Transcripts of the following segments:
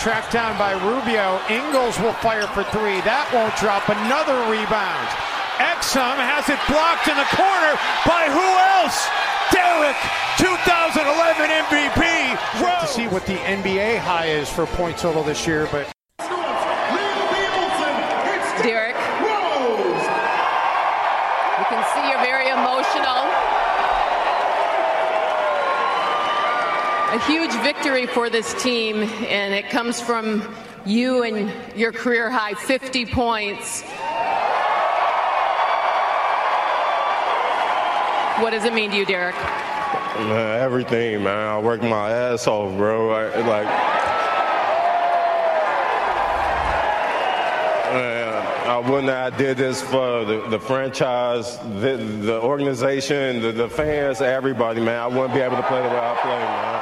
tracked down by Rubio. Ingles will fire for three. That won't drop. Another rebound. Exum has it blocked in the corner by who else? Derrick, 2011 MVP. Rose. To see what the NBA high is for point total this year, but. Derrick. You can see you're very emotional. A huge victory for this team, and it comes from you and your career high 50 points. What does it mean to you, Derrick? Man, everything, man. I worked my ass off, bro. I, like, man, I wouldn't have did this for the, the franchise, the, the organization, the, the fans, everybody, man. I wouldn't be able to play the way I play, man.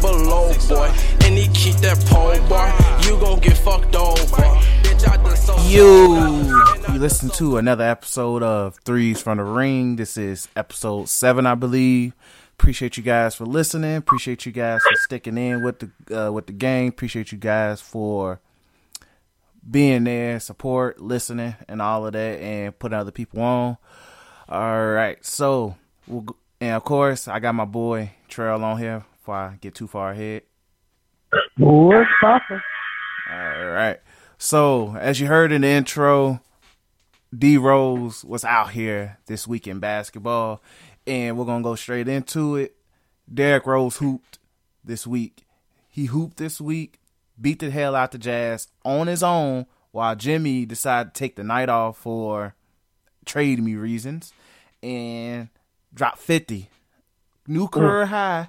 Double boy. And he keep that pole, boy. You gon' get fucked over. You, you listen to another episode of Threes from the Ring. This is episode seven, I believe. Appreciate you guys for listening. Appreciate you guys for sticking in with the uh, with the game. Appreciate you guys for being there, support, listening, and all of that, and putting other people on. All right, so we'll and of course I got my boy Trail on here before I get too far ahead. What's poppin'? All right. So, as you heard in the intro, D Rose was out here this week in basketball, and we're gonna go straight into it. Derrick Rose hooped this week. He hooped this week, beat the hell out the Jazz on his own, while Jimmy decided to take the night off for trade me reasons, and dropped fifty, new career mm. high.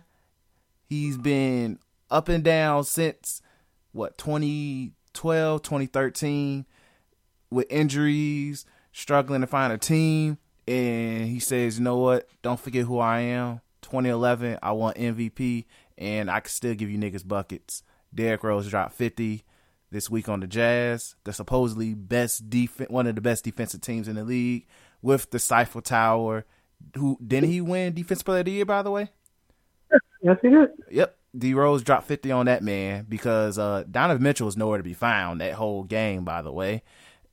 He's been up and down since what twenty 2012, 2013 with injuries, struggling to find a team. And he says, you know what? Don't forget who I am. 2011, I won MVP, and I can still give you niggas buckets. Derrick Rose dropped 50 this week on the Jazz, the supposedly best defense, one of the best defensive teams in the league, with the Eiffel Tower. Who didn't he win Defensive Player of the Year? By the way, yes, he did. Yep, D Rose dropped 50 on that man because uh, Donovan Mitchell was nowhere to be found that whole game, by the way.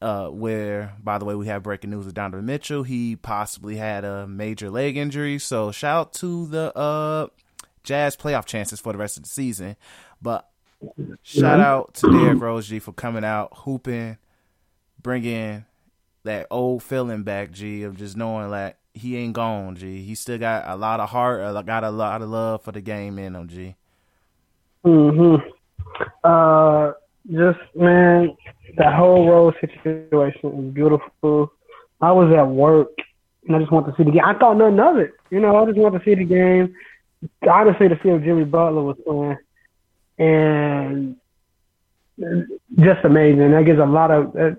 Uh, where, by the way, we have breaking news with Donovan Mitchell. He possibly had a major leg injury. So shout out to the uh, Jazz playoff chances for the rest of the season. But shout out to Derrick Rose G for coming out, hooping, bringing that old feeling back, G, of just knowing like he ain't gone, G. He still got a lot of heart, got a lot of love for the game in him, G. Mhm. Uh, just man, that whole road situation was beautiful. I was at work and I just want to see the game. I thought nothing of it. You know, I just want to see the game. Honestly, to see if Jimmy Butler was playing, and just amazing. That gives a lot of uh,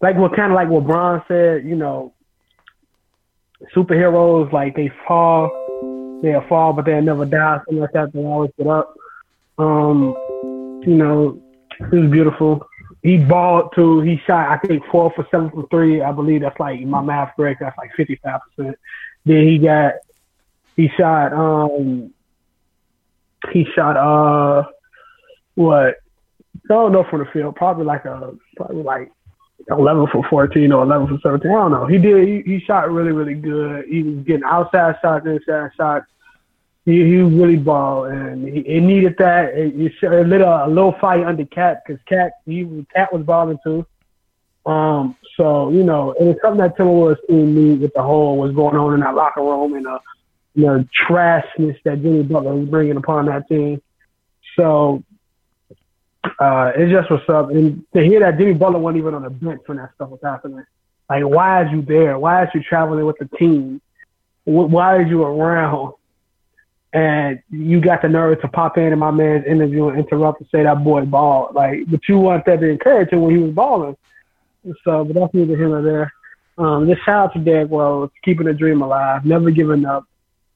like what kind of like what Bron said. You know, superheroes like they fall, they'll fall, but they'll never die. Something like that. They always get up. Um, you know, it was beautiful. He balled too. He shot, I think, four for seven for three. I believe that's like my math correct. That's like fifty five percent. Then he got, he shot, um, he shot, uh, what? I don't know from the field. Probably like a, probably like 11 for 14 or 11 for 17. I don't know. He did. He, he shot really, really good. He was getting outside shots, inside shots he, he really balled, and he, he needed that. It, it lit a, a little fire under KAT because KAT he KAT was balling too. Um, so you know, it was something that Timberwolves team knew with the whole was going on in that locker room and uh, you know, trashness that Jimmy Butler was bringing upon that team. So uh, it's just what's up, and to hear that Jimmy Butler wasn't even on the bench when that stuff was happening. Like, why is you there? Why is you traveling with the team? Why are you around? and you got the nerve to pop in in my man's interview and interrupt and say that boy balled. Like, but you want that to encourage him when he was balling. So, but that's neither here nor there. Um, just shout out to Derrick Rose, keeping the dream alive, never giving up,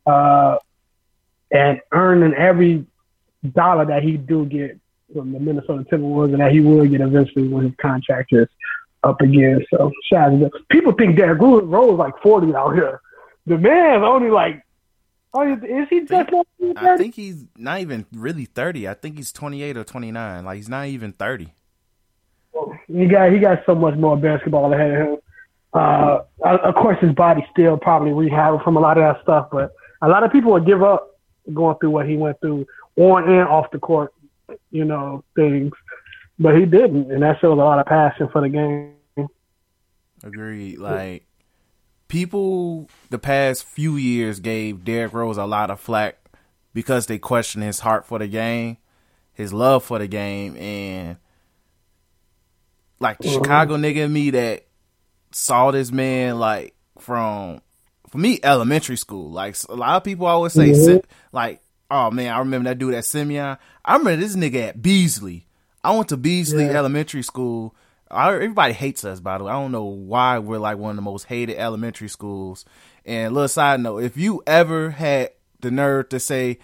uh, and earning every dollar that he do get from the Minnesota Timberwolves and that he will get eventually when his contract is up again. So shout out to them. People think Derrick Rose is like 40 out here. The man's only like Oh, is he just I think he's not even really thirty. I think he's twenty eight or twenty nine. Like he's not even thirty. He got he got so much more basketball ahead of him. Uh, of course, his body's still probably rehabbing from a lot of that stuff, but a lot of people would give up going through what he went through on and off the court, you know, things. But he didn't, and that shows a lot of passion for the game. Agreed. Like people, the past few years gave Derrick Rose a lot of flack because they questioned his heart for the game, his love for the game, and like the mm-hmm. Chicago nigga in me that saw this man like from for me elementary school. Like a lot of people always say, mm-hmm. like, oh man, I remember that dude at Simeon. I remember this nigga at Beasley. I went to Beasley yeah. Elementary School. I, everybody hates us, by the way. I don't know why we're like one of the most hated elementary schools. And little side note, if you ever had the nerve to say,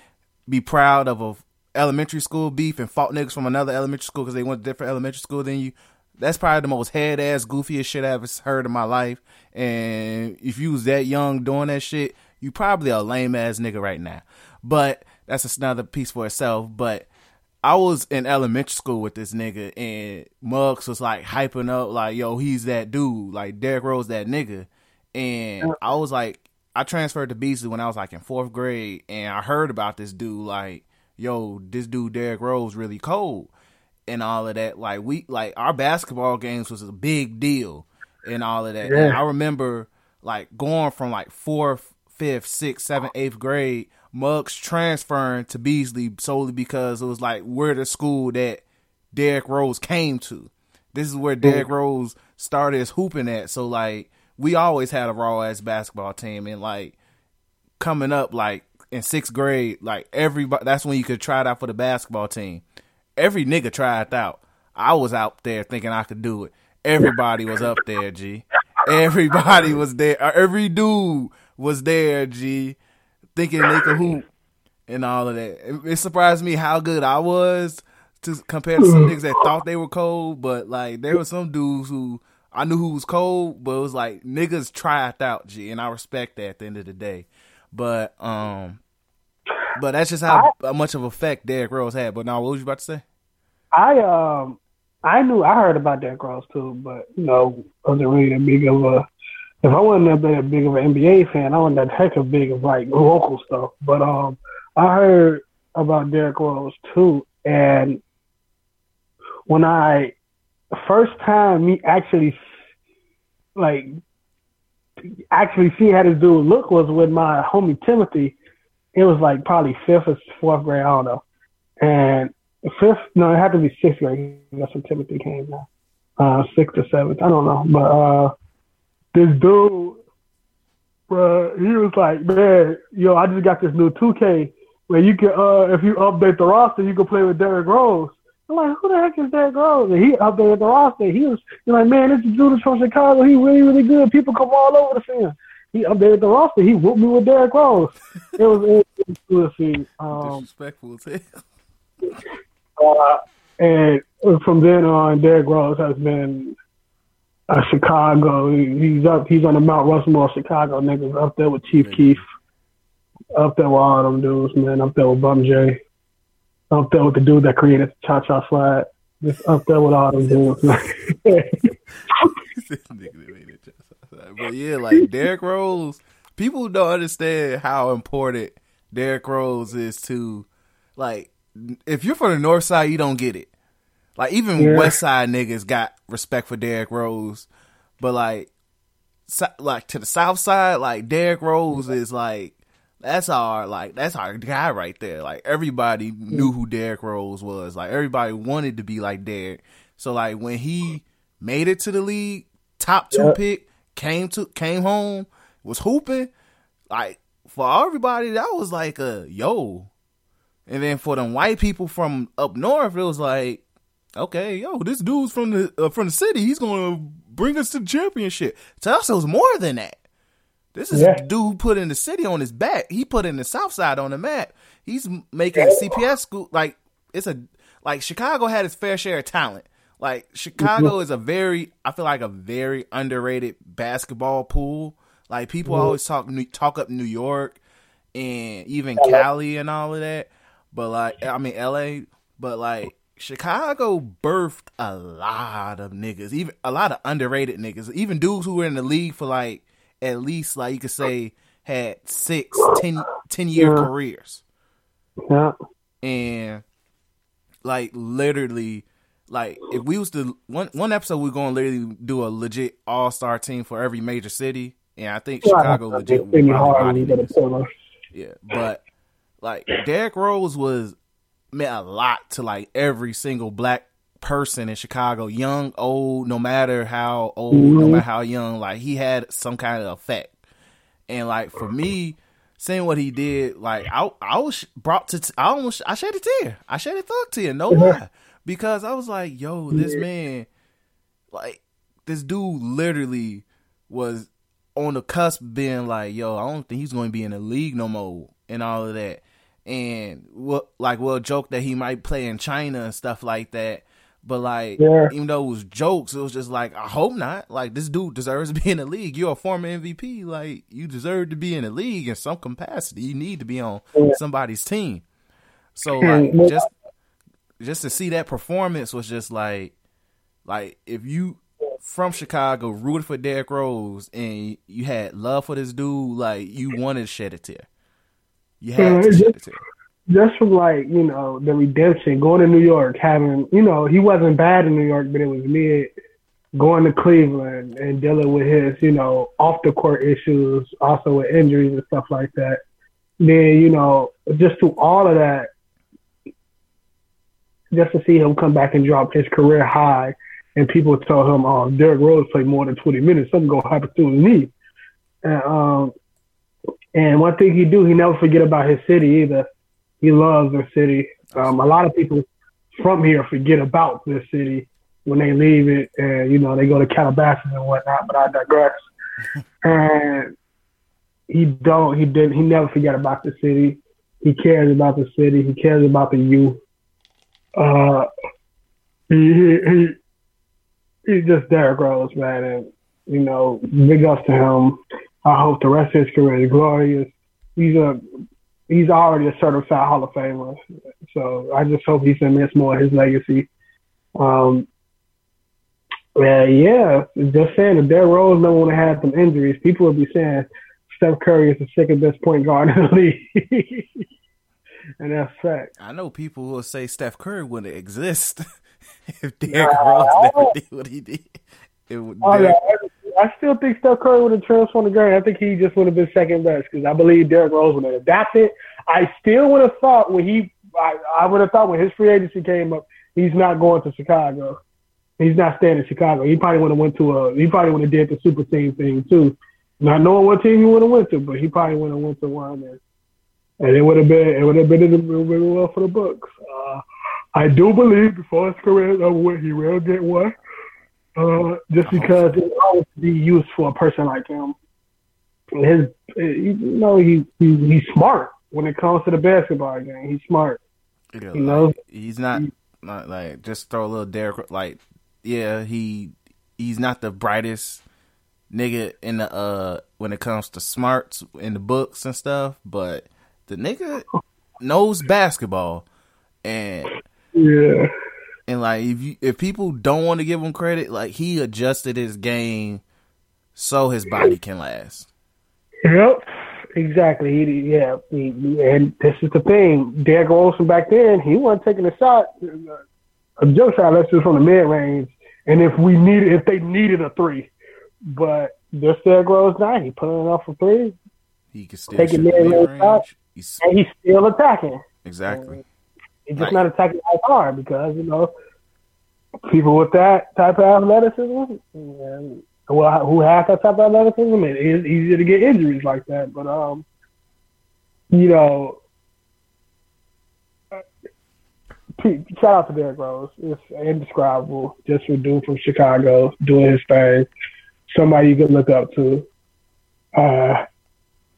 be proud of a elementary school beef and fought niggas from another elementary school because they went to different elementary school than you, that's probably the most head ass goofiest shit I ever heard in my life. And if you was that young doing that shit, you probably a lame ass nigga right now. But that's another piece for itself. But I was in elementary school with this nigga, and Muggs was like hyping up, like, yo, he's that dude, like Derrick Rose, that nigga. And I was like, I transferred to Beasley when I was like in fourth grade, and I heard about this dude, like, yo, this dude Derrick Rose really cold, and all of that. Like we, like our basketball games was a big deal, and all of that. Yeah. I remember like going from like fourth, fifth, sixth, seventh, eighth grade Muggs transferring to Beasley solely because it was like we're the school that Derrick Rose came to. This is where Derrick Rose started his hooping at. So like we always had a raw ass basketball team and like coming up like in sixth grade, like everybody that's when you could try it out for the basketball team. Every nigga tried out. I was out there thinking I could do it. Everybody was up there, G. Everybody was there. Every dude was there, G thinking they could hoop and all of that. It, it surprised me how good I was to compare to some niggas that thought they were cold, but like there were some dudes who I knew who was cold, but it was like niggas tried out, G, and I respect that at the end of the day. But um but that's just how, I, much of effect Derrick Rose had. But now what was you about to say? I um I knew I heard about Derrick Rose too, but you know, wasn't really that big of a if I wasn't that big of an NBA fan, I wasn't that heck of big of like local stuff. But um, I heard about Derrick Rose too, and when I first time me actually like actually see how this dude look was with my homie Timothy. It was like probably fifth or fourth grade, I don't know. And fifth, no, it had to be sixth grade. That's when Timothy came now. Uh, sixth or seventh, I don't know. But uh, this dude, bro, he was like, man, yo, I just got this new 2K where you can, uh, if you update the roster, you can play with Derrick Rose. I'm like, who the heck is Derrick Rose? And he updated the roster. He was you're like, man, this dude is from Chicago. He really, really good. People come all over to see him. He updated the roster. He whooped me with Derrick Rose. It was, it was see. Um, Disrespectful as uh, and from then on, Derrick Rose has been uh, Chicago. He's up. He's on the Mount Rushmore, Chicago niggas up there with Chief yeah. Keef, up there with all them dudes, man. Up there with Bump J, up there with the dude that created the Cha Cha Slide. Just up there with all them dudes. Man. But yeah, like Derrick Rose, people don't understand how important Derrick Rose is to, like, if you're from the North Side, you don't get it. Like even yeah. West Side niggas got respect for Derrick Rose, but like, so, like to the South Side, like Derrick Rose is like that's our like that's our guy right there. Like everybody knew who Derrick Rose was. Like everybody wanted to be like Derrick. So like when he made it to the league, top two yep. pick, came to came home, was hooping, like for everybody that was like a yo. And then for them white people from up north, it was like, okay, yo, this dude's from the uh, from the city. He's gonna bring us to the championship. To us, it was more than that. This is yeah. a dude who put in the city on his back. He put in the South Side on the map. He's making CPS school like it's a like Chicago had its fair share of talent. Like Chicago is a very, I feel like a very underrated basketball pool. Like people mm-hmm. always talk talk up New York, and even Cali and all of that. But like, I mean, LA, but like Chicago birthed a lot of niggas, even a lot of underrated niggas, even dudes who were in the league for like at least like you could say had six, ten, ten year yeah. careers. Yeah. And like literally like if we was to one one episode we're gonna literally do a legit all star team for every major city. And I think Chicago legit would hard Yeah. But like Derrick Rose was meant a lot to like every single black person in Chicago, young, old, no matter how old, mm-hmm. no matter how young, like he had some kind of effect. And like for me, seeing what he did, like I I was brought to I almost I shed a tear. I shed a thug tear, no lie. Because I was like, yo, this man like this dude literally was on the cusp being like, yo, I don't think he's going to be in the league no more and all of that and what like we'll joke that he might play in China and stuff like that. But like, yeah. even though it was jokes, it was just like, I hope not. Like, this dude deserves to be in the league. You're a former MVP. Like, you deserve to be in the league in some capacity. You need to be on yeah. somebody's team. So hmm. like, just just to see that performance was just like, like if you from Chicago rooted for Derrick Rose and you had love for this dude, like you wanted to shed a tear. You had to just, just from like you know the redemption, going to New York, having you know he wasn't bad in New York, but it was mid. Going to Cleveland and dealing with his you know off the court issues, also with injuries and stuff like that. Then you know just through all of that, just to see him come back and drop his career high, and people tell him, "Oh, Derrick Rose played more than 20 minutes. Something gonna happen to me." And um, and one thing he do, he never forget about his city either. He loves the city. Um, a lot of people from here forget about this city when they leave it, and you know they go to Calabasas and whatnot. But I digress. and he don't. He didn't. He never forget about the city. He cares about the city. He cares about the youth. Uh, he, he, he he's just Derrick Rose, man, and you know, big ups to him. I hope the rest of his career is glorious. He's a he's already a certified Hall of Famer. So I just hope he cements more of his legacy. Um, uh, yeah, just saying if Derrick Rose want to have some injuries, people would be saying Steph Curry is the second best point guard in the league. and that's fact. I know people will say Steph Curry wouldn't exist if Derrick Rose never did what he did. It would, oh, Derrick, yeah, I still think Steph Curry would have transformed the game. I think he just would have been second best because I believe Derrick Rose would have adapted. I still would have thought when he, I, I would have thought when his free agency came up, he's not going to Chicago. He's not staying in Chicago. He probably would have went to a. He probably would have did the super team thing too. Not knowing what team he would have went to, but he probably would have went to one, and, and it would have been it would have been really well for the books. Uh, I do believe before his career is over he will get one. Uh, just because it always be used for a person like him. His, you know, he, he he's smart when it comes to the basketball game. He's smart. Yeah, you know, he's not, not like just throw a little Derrick. Like, yeah, he he's not the brightest nigga in the uh when it comes to smarts in the books and stuff, but the nigga knows basketball and yeah and like if you, if people don't want to give him credit, like he adjusted his game so his body can last. Yep, exactly. He, yeah, he, and this is the thing. Derrick Rose back then, he wasn't taking a shot, uh, a jump shot, let's just from the mid range. And if we needed, if they needed a three, but this Derrick Rose now, he putting it off for three. He can still taking mid range, and he's still attacking. Exactly. And, He's just not attacking as hard because you know people with that type of athleticism, and, well, who have that type of athleticism, it is easier to get injuries like that. But um, you know, shout out to Derrick Rose. It's indescribable just for dude from Chicago doing his thing. Somebody you can look up to. Uh,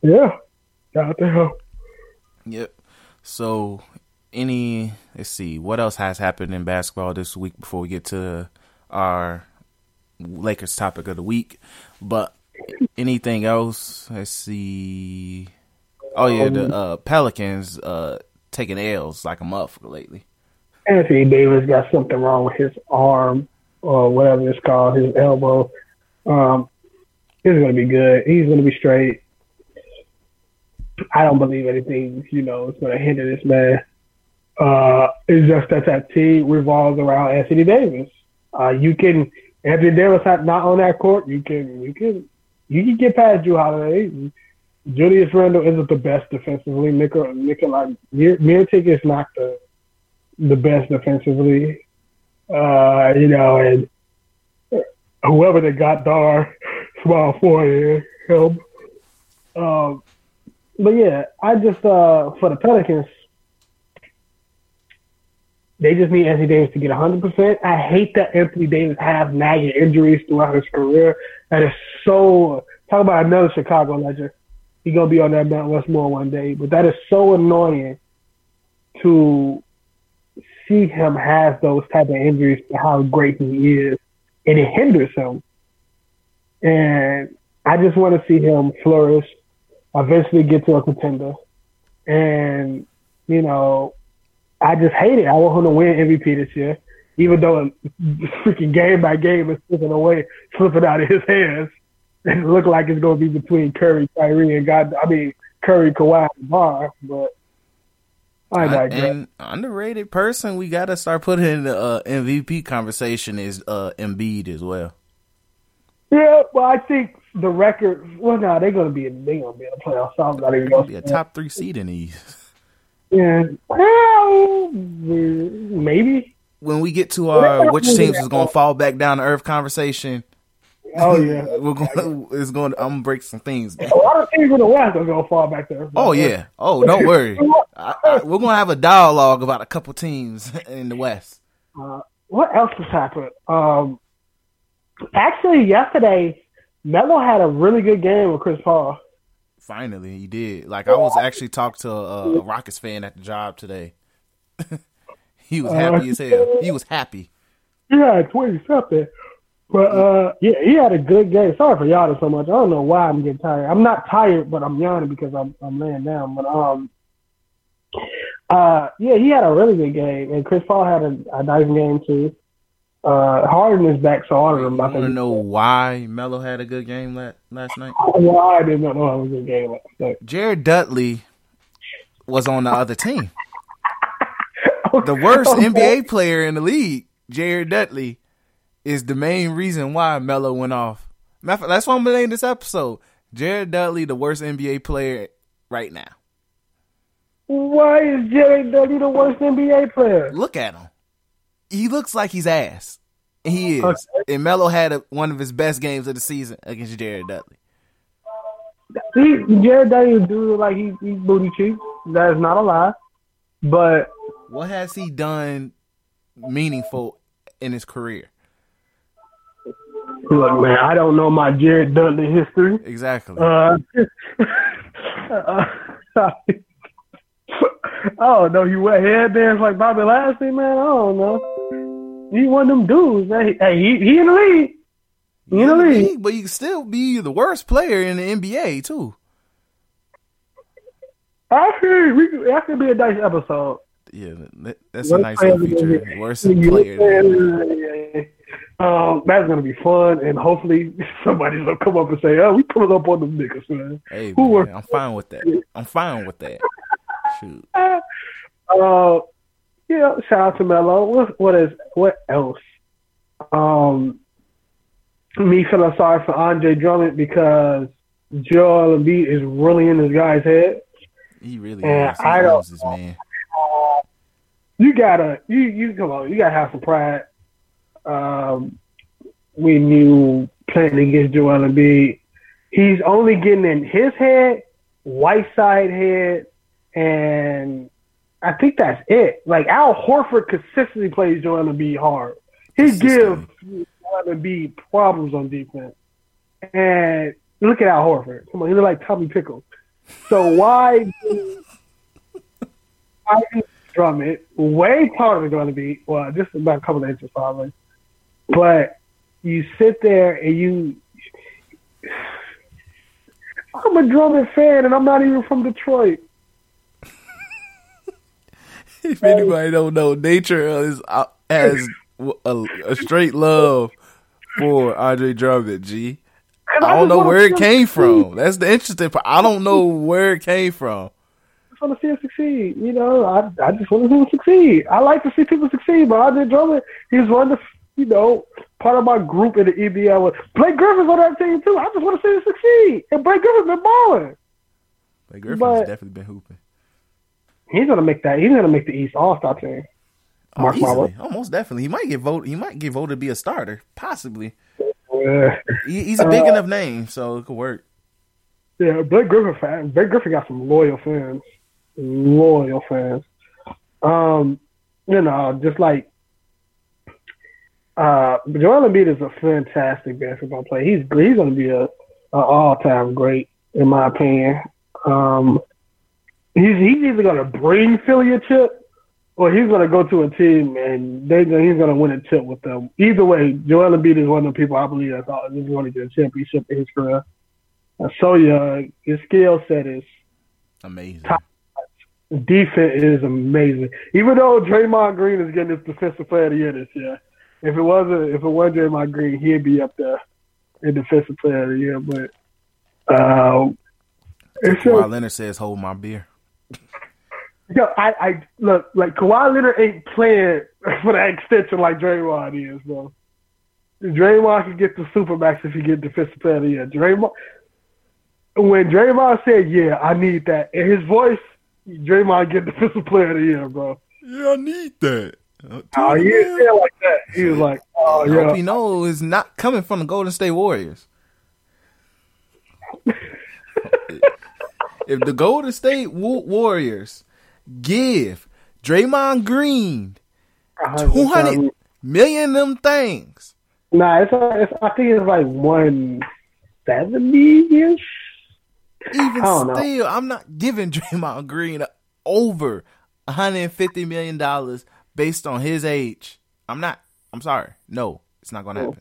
yeah, out him. Yep. So any let's see what else has happened in basketball this week before we get to our Lakers topic of the week. But anything else? Let's see. Oh yeah, the uh, Pelicans uh, taking L's like a motherfucker lately. Anthony Davis got something wrong with his arm or whatever it's called, his elbow. Um, he's gonna be good. He's gonna be straight. I don't believe anything, you know, is gonna hinder this man. Uh, it's just that that team revolves around Anthony Davis. Uh, you can Anthony Davis not on that court. You can you can you can get past Jrue Holiday. Julius Randle isn't the best defensively. Nikolai Mirotic is not the the best defensively. Uh, you know, and whoever they got Dar small forward help. Um, but yeah, I just uh for the Pelicans, they just need Anthony Davis to get 100%. I hate that Anthony Davis has nagging injuries throughout his career. That is so. Talk about another Chicago legend. He's gonna be on that Mount Westmore one day, but that is so annoying to see him have those type of injuries to how great he is, and it hinders him. And I just want to see him flourish, eventually get to a contender, and you know I just hate it. I want him to win MVP this year, even though freaking game by game is slipping away, slipping out of his hands, and it look like it's going to be between Curry, Kyrie, and God. I mean Curry, Kawhi, and Bar, but. I. And underrated person we got to start putting in the uh, MVP conversation is uh, Embiid as well. Yeah, well, I think the record. Well, no, they're going to be in. They're going to be in the playoffs. So I'm not even going to be a top three seed in these. Yeah, well, maybe when we get to our which teams is going to fall back down to earth conversation. Oh yeah, we're going. It's going. I'm gonna break some things. Down. A lot of teams in the West are gonna fall back there. Oh yeah. Oh, don't worry. I, I, we're gonna have a dialogue about a couple teams in the West. Uh, what else has happened? Um, actually, yesterday, Melo had a really good game with Chris Paul. Finally, he did. Like I was actually talking to a, a Rockets fan at the job today. he was happy uh, as hell. He was happy. Yeah, twenty something. But uh, yeah, he had a good game. Sorry for yawning so much. I don't know why I'm getting tired. I'm not tired, but I'm yawning because I'm I'm laying down. But um, uh, yeah, he had a really good game, and Chris Paul had a, a nice game too. Uh, Harden is back, so I don't know. I want to know why Melo had a good game last, last night. Why I did not know it was a good game last night. Jared Dudley was on the other team. the worst okay. NBA player in the league, Jared Dudley, is the main reason why Melo went off. That's why I'm name this episode. Jared Dudley, the worst NBA player right now. Why is Jared Dudley the worst NBA player? Look at him he looks like he's ass. He is. Okay. And Melo had a, one of his best games of the season against Jared Dudley. He, Jared Dudley do like he, he's booty cheeks. That is not a lie. But what has he done meaningful in his career? Look, man, I don't know my Jared Dudley history. Exactly. Uh, uh, oh no, you wear headbands like Bobby Lashley, man. I don't know. He one of them dudes. Hey, hey he, he in the league. He in the league. But you can still be the worst player in the NBA too. Actually, we that could be a nice episode. Yeah, that's a nice feature. Worst player. Um, that's gonna be fun, and hopefully somebody's gonna come up and say, "Oh, we put up on the niggas, man." Hey, man, I'm fine with that. I'm fine with that. Shoot. Uh, yeah, shout out to Melo. What, what is what else? Um, me feeling sorry for Andre Drummond because Joel Embiid is really in this guy's head. He really and is. He I don't, this man. Uh, you gotta, you you come on, you gotta have some pride. Um, when you playing against Joel Embiid, he's only getting in his head, Whiteside head, and I think that's it. Like Al Horford consistently plays Joel Embiid hard. He gives Joel Embiid problems on defense. And look at Al Horford. Come on, he look like Tommy Pickles. So why do I Drummond way taller than Joel Embiid? Well, just about a couple of inches probably. But you sit there and you I'm a Drummond fan, and I'm not even from Detroit. if anybody don't know, nature is uh, has a, a straight love for Andre Drummond. G. And I don't know where it came succeed. from. That's the interesting part. I don't know where it came from. I just want to see him succeed. You know, I I just want to see him succeed. I like to see people succeed, but Andre Drummond, he's one of the, you know, part of my group in the EBL. Blake Griffin's on that team too. I just want to see him succeed. And Blake Griffin's been balling. Like Griffin's But- definitely been hooping. He's gonna make that. He's gonna make the East All Star team. Oh, Mark easily. Almost definitely. He might get voted. He might get voted to be a starter, possibly. Yeah, He, he's a big enough name, so it could work. yeah. Blake Griffin fan. Blake Griffin got some loyal fans. Loyal fans. Um, you know, just like uh, Joel Embiid is a fantastic basketball player. He's he's going to be a, a all time great in my opinion. Um, he's he's either going to bring Philly a chip or he's going to go to a team and they he's going to win a chip with them. Either way, Joel Embiid is one of the people I believe that's all- is going to get a championship in his career. Uh, so young, his skill set is Amazing. Top- defense is amazing. Even though Draymond Green is getting his defensive player of the year this year, if it wasn't if it wasn't Draymond Green, he'd be up there in defensive player of the year. But um, it's Kawhi Leonard says, "Hold my beer." Yo, I, I look like Kawhi Leonard ain't playing for that extension like Draymond is, bro. Draymond can get the supermax if he get the defensive player of the year. Draymond, when Draymond said, "Yeah, I need that," in his voice, Draymond get the defensive player of the year, bro. Yeah, I need that. Uh, Oh, he didn't say like that. He was like, "Oh I hope yeah." you know is not coming from the Golden State Warriors. if the Golden State Warriors give Draymond Green two hundred million them things, Nah, it's, it's I think it's like one seventy ish. even don't know. still, I'm not giving Draymond Green over 150 million dollars based on his age. I'm not. I'm sorry. No, it's not going to happen.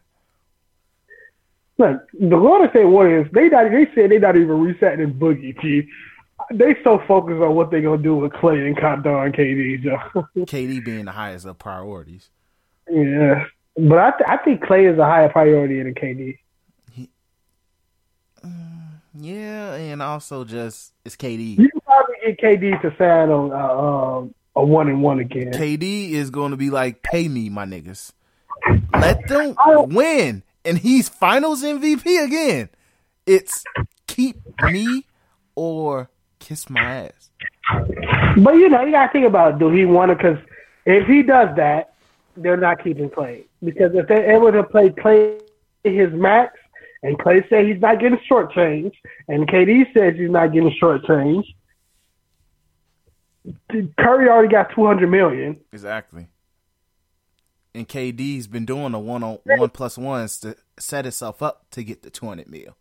Like the Golden State Warriors, they not they said they not even resetting in Boogie. G. They so focused on what they gonna do with Clay and Condor and KD. Joe. KD being the highest of priorities. yeah, but I th- I think Clay is a higher priority than KD. Yeah, and also just it's KD. You can probably get KD to sign on uh, um, a one and one again. KD is going to be like, pay me, my niggas. Let them win, and he's Finals MVP again. It's keep me or kiss my ass. But you know, you gotta think about do he want to? Because if he does that, they're not keeping Clay. Because if they're able to play Clay his max, and Clay said he's not getting shortchanged, and KD says he's not getting shortchanged, Curry already got two hundred million. Exactly. And KD's been doing the one on one plus ones to set itself up to get the two hundred mil.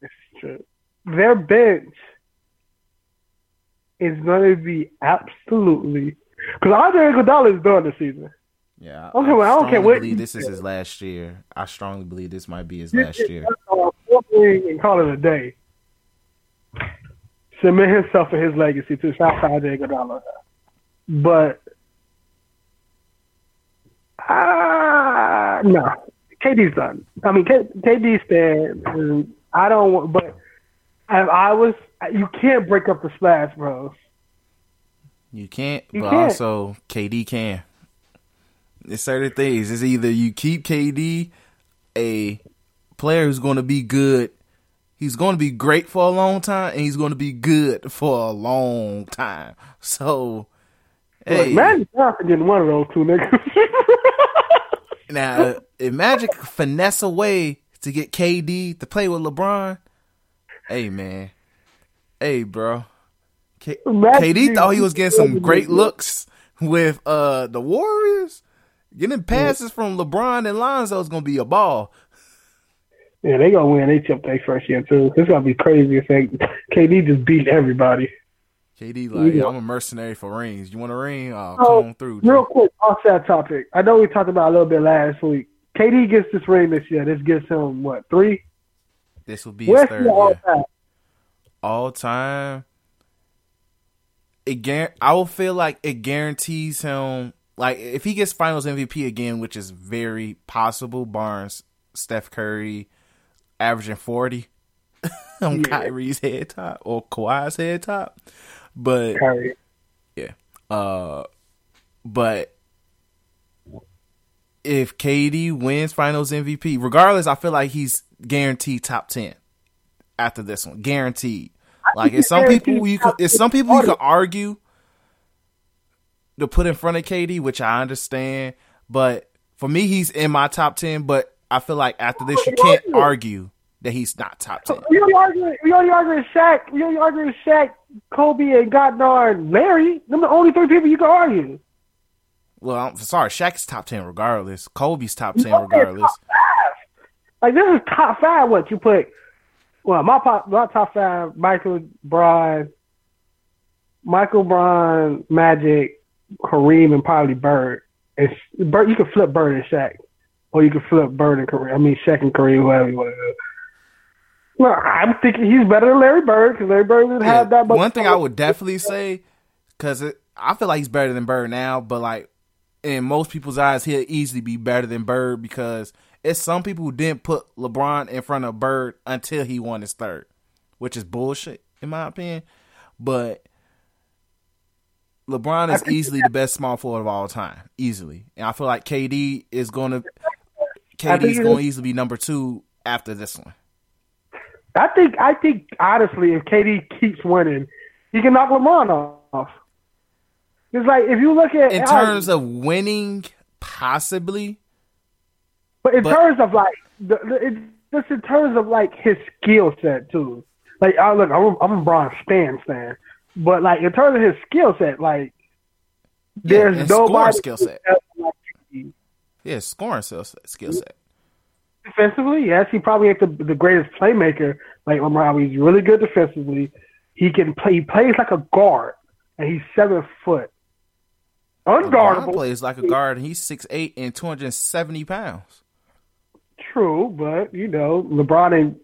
It's true. Their bench is going to be absolutely because Andre Iguodala is done this season. Yeah, Okay, well, I don't care what believe this is his last year. I strongly believe this might be his last year. And call it a day. Cement himself and his legacy to South Andre Iguodala. But ah, no, KD's done. I mean, K, KD's stand. and I don't. want But if I was, you can't break up the splash, bro. You can't, You but can't. also KD can. It's certain things. It's either you keep KD a player who's going to be good. He's going to be great for a long time, and he's going to be good for a long time. So, hey, Like, Magic Johnson getting one of those two niggas. now if Magic finesse a way to get KD to play with LeBron, hey man, hey bro, K- KD thought he was getting some great looks with uh the Warriors. Getting passes from LeBron and Lonzo is gonna be a ball. Yeah, they gonna win. They chip their first year too. It's gonna be crazy if they KD just beat everybody. KD like, Yeah. I'm a mercenary for rings. You want a ring? Uh, oh, Oh, come on through. Real quick, off that topic. I know we talked about it a little bit last week. KD gets this ring this year. This gets him what three? This will be his third all. Time? All time. It gar- I will feel like it guarantees him like if he gets Finals MVP again, which is very possible. Barnes, Steph Curry, averaging forty on yeah. Kyrie's head top or Kawhi's head top, but Kyrie. yeah, uh, but if KD wins Finals MVP, regardless, I feel like he's guaranteed top ten after this one, guaranteed. Like, it's some people you could, it's some people you could argue to put in front of KD, which I understand. But for me, he's in my top ten. But I feel like after this, you can't argue that he's not top ten. We only argue. We argue Shaq. We only argue Shaq, Kobe, and Goddard, Larry. Them the only three people you can argue. Well, I'm sorry. Shaq's top ten regardless. Kobe's top ten regardless. Top like this is top five. What you put? Well, my pop, my top five: Michael Bron, Michael Bron, Magic, Kareem, and probably Bird. And Bird, you can flip Bird and Shaq, or you can flip Bird and Kareem. I mean Shaq and Kareem, whoever you want to do. Well, I'm thinking he's better than Larry Bird because Larry Bird didn't yeah, have that much. One thing I would definitely say, because I feel like he's better than Bird now, but like in most people's eyes, he'll easily be better than Bird because it's some people who didn't put LeBron in front of Bird until he won his third, which is bullshit in my opinion. But LeBron is easily the best small forward of all time, easily, and I feel like KD is going to KD is going to easily be number two after this one. I think I think honestly, if KD keeps winning, he can knock LeBron off. It's like if you look at in terms of winning, possibly. But in but, terms of like, the, the, just in terms of like his skill set too. Like, I look, I'm, I'm a Bron Stan fan, but like in terms of his skill set, like yeah, there's nobody skill set. yeah, scoring skill set. Skill mm-hmm. set. Defensively, yes, he probably ain't the, the greatest playmaker. Like Lamar, he's really good defensively. He can play. He plays like a guard, and he's seven foot. Unguardable. LeBron plays like a guard, and he's six eight and two hundred and seventy pounds. True, but you know, LeBron ain't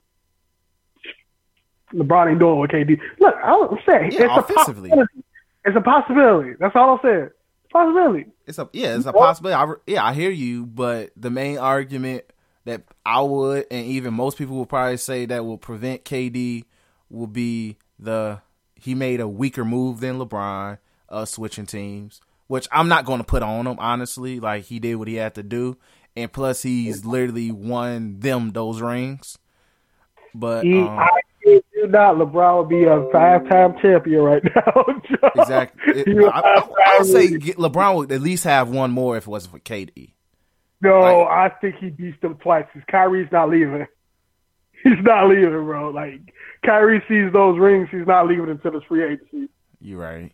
LeBron ain't doing what KD. Look, I'm saying yeah, it's offensively. a possibility. It's a possibility. That's all I'm saying. Possibility. It's a yeah, it's a possibility. I, yeah, I hear you, but the main argument that I would and even most people would probably say that will prevent KD will be the he made a weaker move than LeBron, uh, switching teams, which I'm not going to put on him honestly. Like he did what he had to do, and plus he's literally won them those rings. But he, um, I kid you not, LeBron would be a five-time champion right now. exactly. It, I, I, I, would say LeBron would at least have one more if it wasn't for KD. No, like, I think he beats them twice. Cause Kyrie's not leaving. He's not leaving, bro. Like Kyrie sees those rings, he's not leaving until it's free agency. You're right.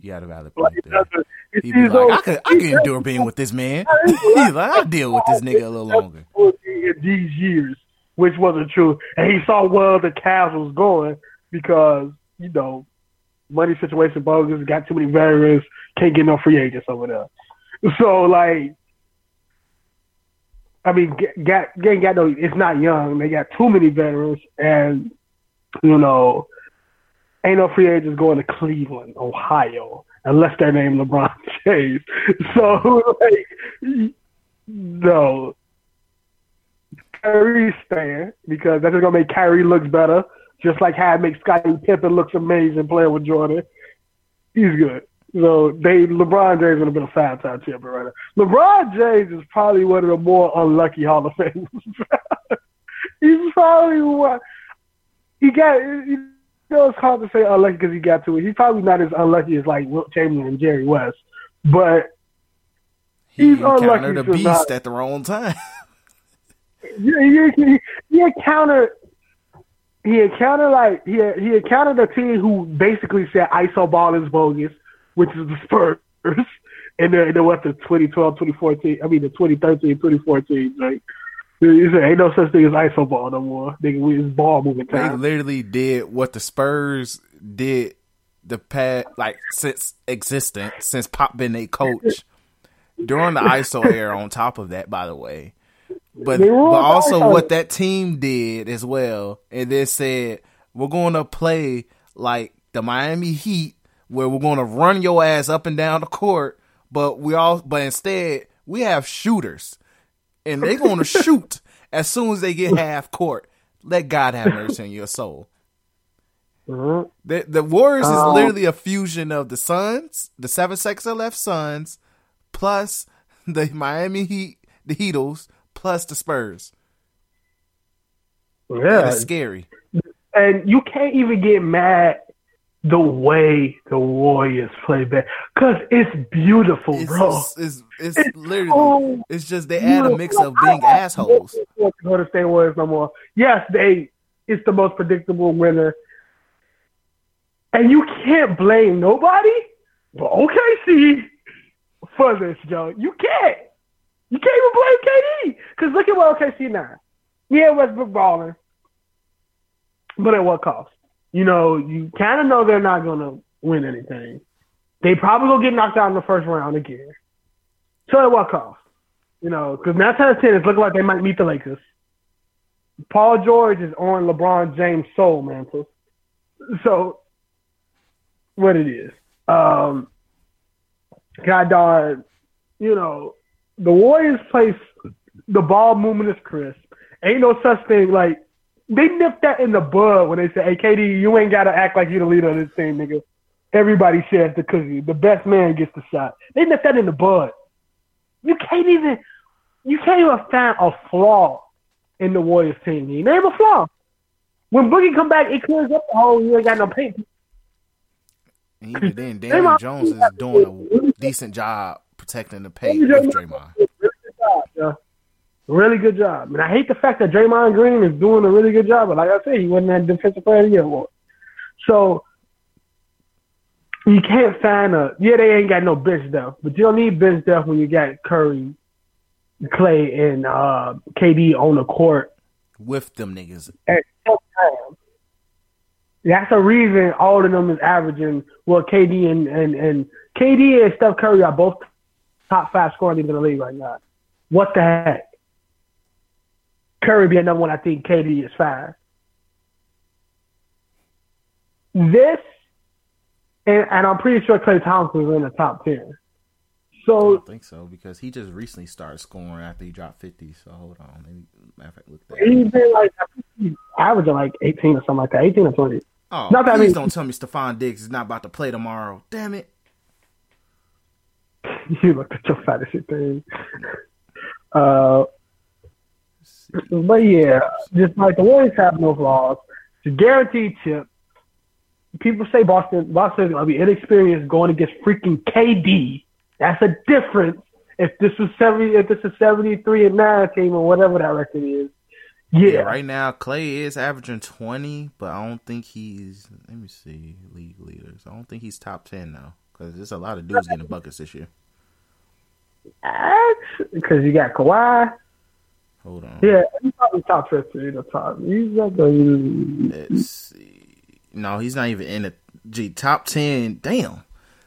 You got a valid point like, there. He'd be like, I could, I can endure being with this man. He's like, I'll deal with this nigga a little longer. In these years, which wasn't true. And he saw where the Cavs was going because, you know, money situation bogus, got too many veterans, can't get no free agents over there. So, like, I mean, got, ain't got no, it's not young. They got too many veterans, and, you know, ain't no free agents going to Cleveland, Ohio, unless they're named LeBron James. So, like, no, Kyrie staying because that's just gonna make Kyrie look better, just like how it makes Scottie Pippen looks amazing playing with Jordan. He's good. So they LeBron James would have been a five time champion right now. LeBron James is probably one of the more unlucky Hall of Famers. He's probably one. He got. You know, it's hard to say unlucky because he got to it. He's probably not as unlucky as like Wilt Chamberlain and Jerry West, but he he's unlucky. the beast not. at the wrong time. he, he, he encountered he encountered like he he encountered a team who basically said iso ball is bogus, which is the Spurs. And then, then what the 2012, 2014, I mean the 2013, 2014, like he said, ain't no such thing as iso ball no more. Nigga, we ball moving time. They literally did what the Spurs did the past like since existence, since Pop been a coach during the ISO era. On top of that, by the way, but but also what that team did as well, and they said we're going to play like the Miami Heat, where we're going to run your ass up and down the court, but we all but instead we have shooters, and they're going to shoot as soon as they get half court. Let God have mercy on your soul. Mm-hmm. The the Warriors um, is literally a fusion of the Suns, the seven seconds left Suns, plus the Miami Heat, the Heatles, plus the Spurs. Yeah, it's scary. And you can't even get mad the way the Warriors play back because it's beautiful, it's, bro. It's, it's, it's, it's literally so it's just they add a mix of being assholes. Golden State Warriors no more. Yes, they it's the most predictable winner, and you can't blame nobody but OKC for this, Joe. You can't. You can't even blame KD because look at what OKC now. Yeah, Westbrook balling, but at what cost? You know, you kind of know they're not going to win anything. They probably will get knocked out in the first round again. So at what cost? You know, because now ten ten, it's looking like they might meet the Lakers. Paul George is on LeBron James' soul mantle. So, what it is. Um, God dog, you know, the Warriors place the ball movement is crisp. Ain't no such thing like they nipped that in the bud when they said, "Hey, KD, you ain't gotta act like you the leader of this team, nigga. Everybody shares the cookie. The best man gets the shot." They nipped that in the bud. You can't even, you can't even find a flaw in the Warriors team. You name a flaw. When Boogie come back, it clears up the hole. You ain't got no paint. Even then, Damian Jones is doing a decent job protecting the paint with Draymond. Really good job. And I hate the fact that Draymond Green is doing a really good job. But like I said, he wasn't that defensive player of the year award. So you can't find a yeah, they ain't got no bench depth, but you don't need bench depth when you got Curry, Klay, and uh, KD on the court with them niggas. That's a reason all of them is averaging. Well, KD and and and KD and Steph Curry are both top five scoring in the league right now. What the heck? Curry be another one. I think KD is fine. This, and, and I'm pretty sure Klay Thompson is in the top ten. So I don't think so because he just recently started scoring after he dropped 50. So hold on, maybe matter of fact, look that. He's been like he's averaging like 18 or something like that, 18 or 20. Oh, not that please I mean, don't tell me Stefon Diggs is not about to play tomorrow. Damn it! you looked at your fantasy thing. Uh, but yeah, just like the Warriors have no flaws. It's a guaranteed chip. People say Boston Boston will be inexperienced going against freaking KD. That's a difference. If this was seventy, if this is seventy three and nine team or whatever that record is, yeah. yeah. Right now, Klay is averaging twenty, but I don't think he's. Let me see league leaders. I don't think he's top ten now because there's a lot of dudes getting buckets this year. Because you got Kawhi, Hold on. Yeah, he's probably top fifty. The top. He's like a. Let's see. No, he's not even in the G top ten. Damn.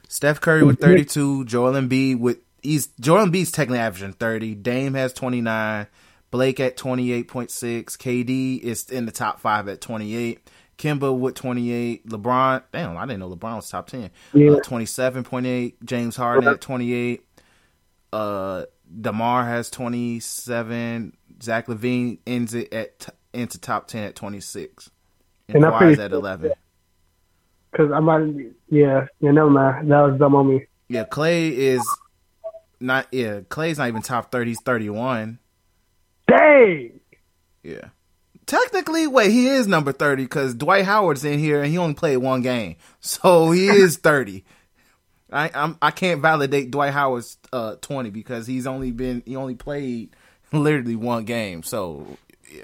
Steph Curry with thirty two. Joel Embiid with he's Joel Embiid's technically averaging thirty. Dame has twenty nine. Blake at twenty eight point six. KD is in the top five at twenty eight. Kemba with 28. LeBron, damn, I didn't know LeBron was top 10. Yeah. Uh, 27.8. James Harden at 28. Uh, DeMar has 27. Zach LaVine ends it at into top ten at twenty six, and, and Kawhi's at eleven. Because I'm about yeah, yeah, never mind. That was dumb on me. Yeah, Klay is not. Yeah, Klay's not even top thirty. He's thirty one. Dang. Yeah. Technically, wait, he is number thirty because Dwight Howard's in here and he only played one game, so he is thirty. I I'm I can't validate Dwight Howard's uh, twenty because he's only been he only played literally one game. So yeah.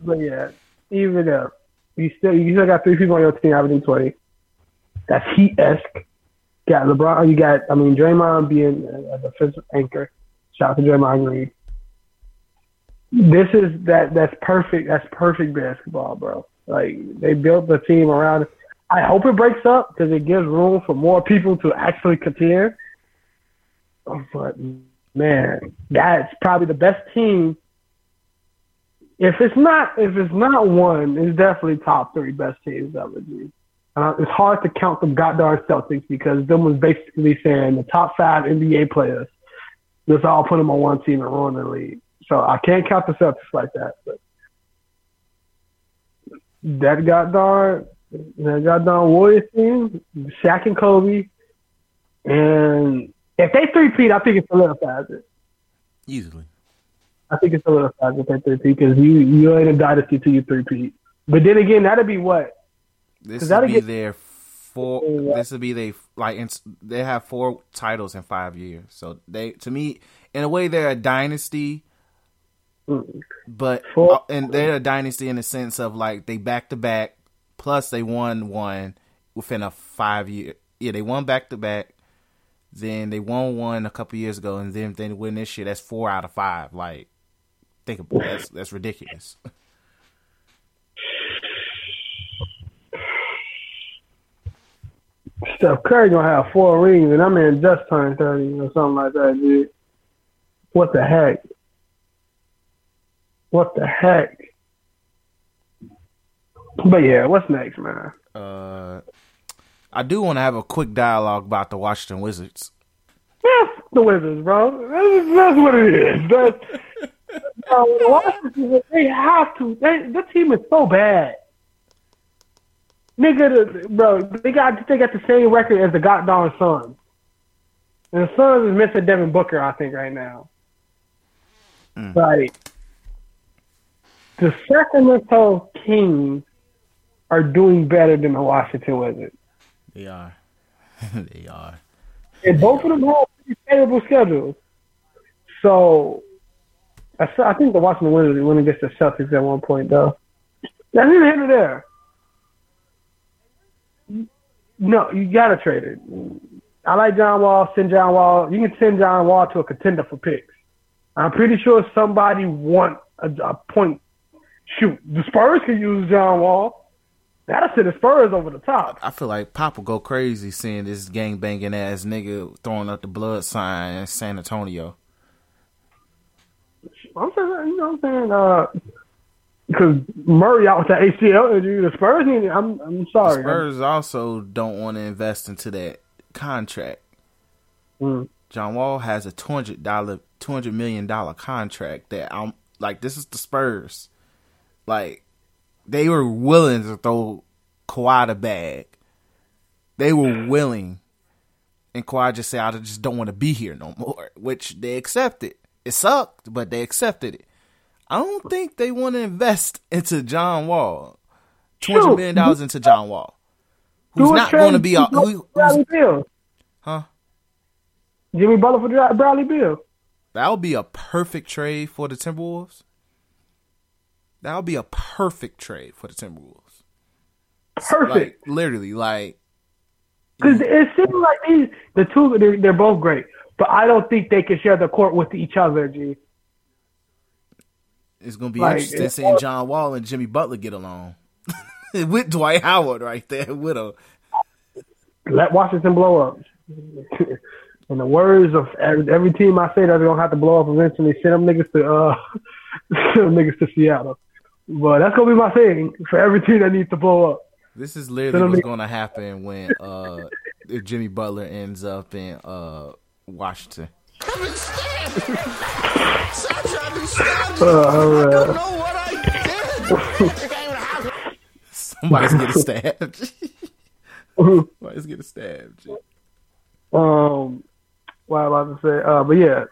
But yeah, even if you still you still got three people on your team averaging twenty. That's Heat esque. Got LeBron. You got I mean Draymond being uh, a defensive anchor. Shout out to Draymond Green. This is that that's perfect. That's perfect basketball, bro. Like they built the team around. I hope it breaks up because it gives room for more people to actually contend. Oh, but man, that's probably the best team if it's not if it's not one, it's definitely top three best teams ever. G. Uh, it's hard to count the goddamn Celtics because them was basically saying the top five NBA players. Let's all put them on one team and run the league. So I can't count the Celtics like that. But that goddamn that goddamn Warriors team, Shaq and Kobe, and if they three peat, I think it solidifies it. Easily. I think it solidifies if they three peat because you you ain't a dynasty till you three peat. But then again, that'd be what this would be get, their four. This would be they like they have four titles in five years. So they, to me, in a way, they're a dynasty. Mm. But four. Uh, and they're a dynasty in the sense of like they back to back, plus they won one within a five year. Yeah, they won back to back. Then they won one a couple years ago, and then they win this year. That's four out of five. Like, think about that. that's that's ridiculous. Steph Curry gonna have four rings, and I'm in just turned thirty or something like that, dude. What the heck? What the heck? But yeah, what's next, man? Uh, I do want to have a quick dialogue about the Washington Wizards. The Wizards, bro. That's, that's what it is. That's, bro, Washington, they have to. They, the team is so bad. Nigga, bro, they got they got the same record as the goddamn Suns. And the Suns is missing Devin Booker, I think, right now. Mm. Like the Sacramento Kings are doing better than the Washington Wizards. They are. they are. And both of them have pretty favorable schedules. So I think the Washington Wizards went against the Celtics at one point, though. That's neither here nor there. No, you gotta trade it. I like John Wall. Send John Wall. You can send John Wall to a contender for picks. I'm pretty sure somebody want a, a point. Shoot, the Spurs can use John Wall. That'll send the Spurs over the top. I feel like Pop will go crazy seeing this gang banging ass nigga throwing up the blood sign in San Antonio. I'm saying, you know what I'm saying? Uh, because Murray out with that ACL injury. The Spurs need. I'm I'm sorry. The Spurs also don't want to invest into that contract. Mm. John Wall has a two hundred dollar, two hundred million dollar contract that I'm like. This is the Spurs. Like they were willing to throw Kawhi the bag. They were mm. willing, and Kawhi just said, "I just don't want to be here no more," which they accepted. It sucked, but they accepted it. I don't think they want to invest into John Wall. Hundred million dollars into John Wall, who's not going to be a who, Bradley Beal. Huh? Jimmy Butler for Bradley Beal. That would be a perfect trade for the Timberwolves. That would be a perfect trade for the Timberwolves. Perfect. Like, literally, like because it seems like these the two they're, they're both great, but I don't think they can share the court with each other. G. It's gonna be like, interesting seeing John Wall and Jimmy Butler get along with Dwight Howard right there with him. Let Washington blow up. In the words of every, every team I say, that they're gonna have to blow up eventually. Send them niggas to uh, send them niggas to Seattle. But that's gonna be my thing for every team that needs to blow up. This is literally what's gonna happen when uh, if Jimmy Butler ends up in uh, Washington. Somebody's getting stabbed. Somebody's getting stabbed. Um, what I about to say? Uh, but yeah,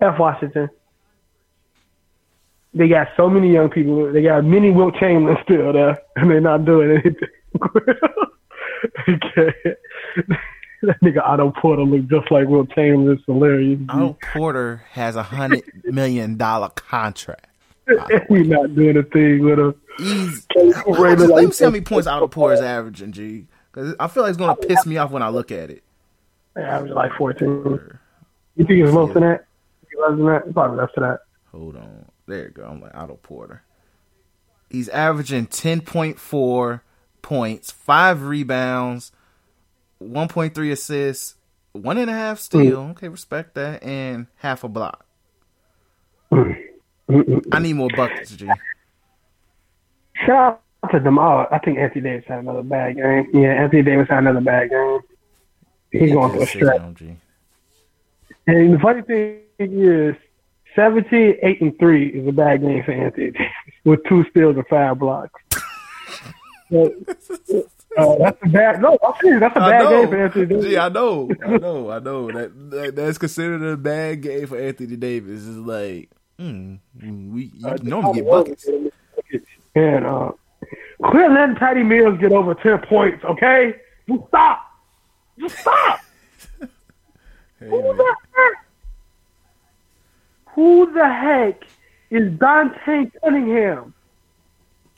F Washington. They got so many young people. They got many Wilt Chamberlain still there, and they're not doing anything. okay. that nigga Otto Porter look just like Wilt Chamberlain. It's hilarious. Otto Porter has a hundred million dollar contract. we not doing a thing with him. He's, let, me see how many points Otto Porter is averaging, G. Because I feel like it's gonna piss me off when I look at it. Yeah, average like fourteen. You think it's less than that? Less than that? Probably less than that. Hold on. There you go. I'm like Otto Porter. He's averaging ten point four points, five rebounds, 1.3 assists, one and a half steal. Mm. Okay, respect that, and half a block. I need more buckets, G. Shout out to them all. I think Anthony Davis had another bad game. Yeah, Anthony Davis had another bad game. He's going through a stretch. And the funny thing is, 17, 8, and 3 is a bad game for Anthony Davis with two steals and five blocks. but, uh, that's a bad. No, serious. That's a bad game for Anthony Davis. Gee, I know, I know, I know. That, that that's considered a bad game for Anthony Davis. Is like, mm, we you uh, normally get buckets. And uh, quit letting Patty Mills get over ten points. Okay, just stop. Just stop. hey, Who the heck? Who the heck is Dante Cunningham?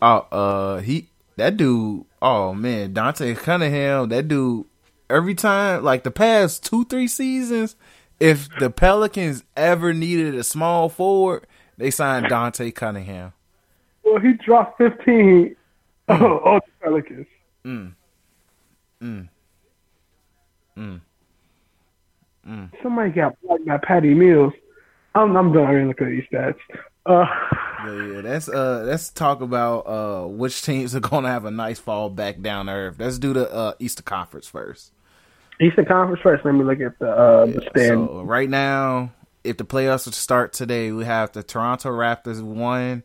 Oh, uh, he that dude oh man, Dante Cunningham, that dude, every time, like the past two, three seasons, if the Pelicans ever needed a small forward, they signed Dante Cunningham. Well, he dropped 15 mm. on the Pelicans. Mm. Mm. Mm. Mm. Somebody got blocked by Patty Mills. I'm, I'm done looking at these stats. Uh, yeah, yeah, that's uh, let's talk about uh, which teams are going to have a nice fall back down to earth. Let's do the uh, Eastern Conference first. Eastern Conference first. Let me look at the uh, yeah, the stand. So right now, if the playoffs would start today, we have the Toronto Raptors one,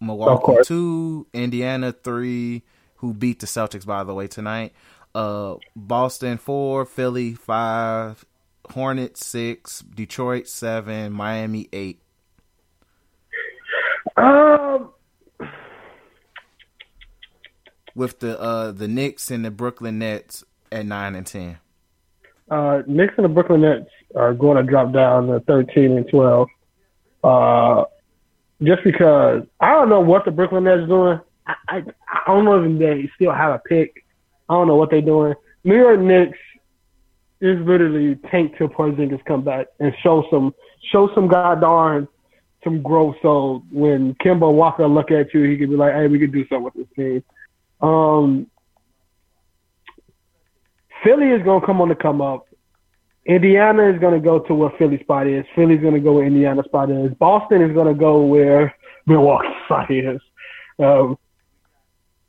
Milwaukee two, Indiana three, who beat the Celtics by the way tonight. Uh, Boston four, Philly five, Hornets six, Detroit seven, Miami eight. Um, with the uh the Knicks and the Brooklyn Nets at nine and ten. Uh, Knicks and the Brooklyn Nets are going to drop down to thirteen and twelve. Uh, just because I don't know what the Brooklyn Nets are doing. I, I I don't know if they still have a pick. I don't know what they're doing. New York Knicks is literally tank till Porzingis come back and show some show some goddamn some growth. So when Kemba Walker look at you, he could be like, "Hey, we could do something with this team." Um, Philly is gonna come on the come up. Indiana is gonna go to where Philly spot is. Philly's gonna go where Indiana spot is. Boston is gonna go where Milwaukee spot is. Um,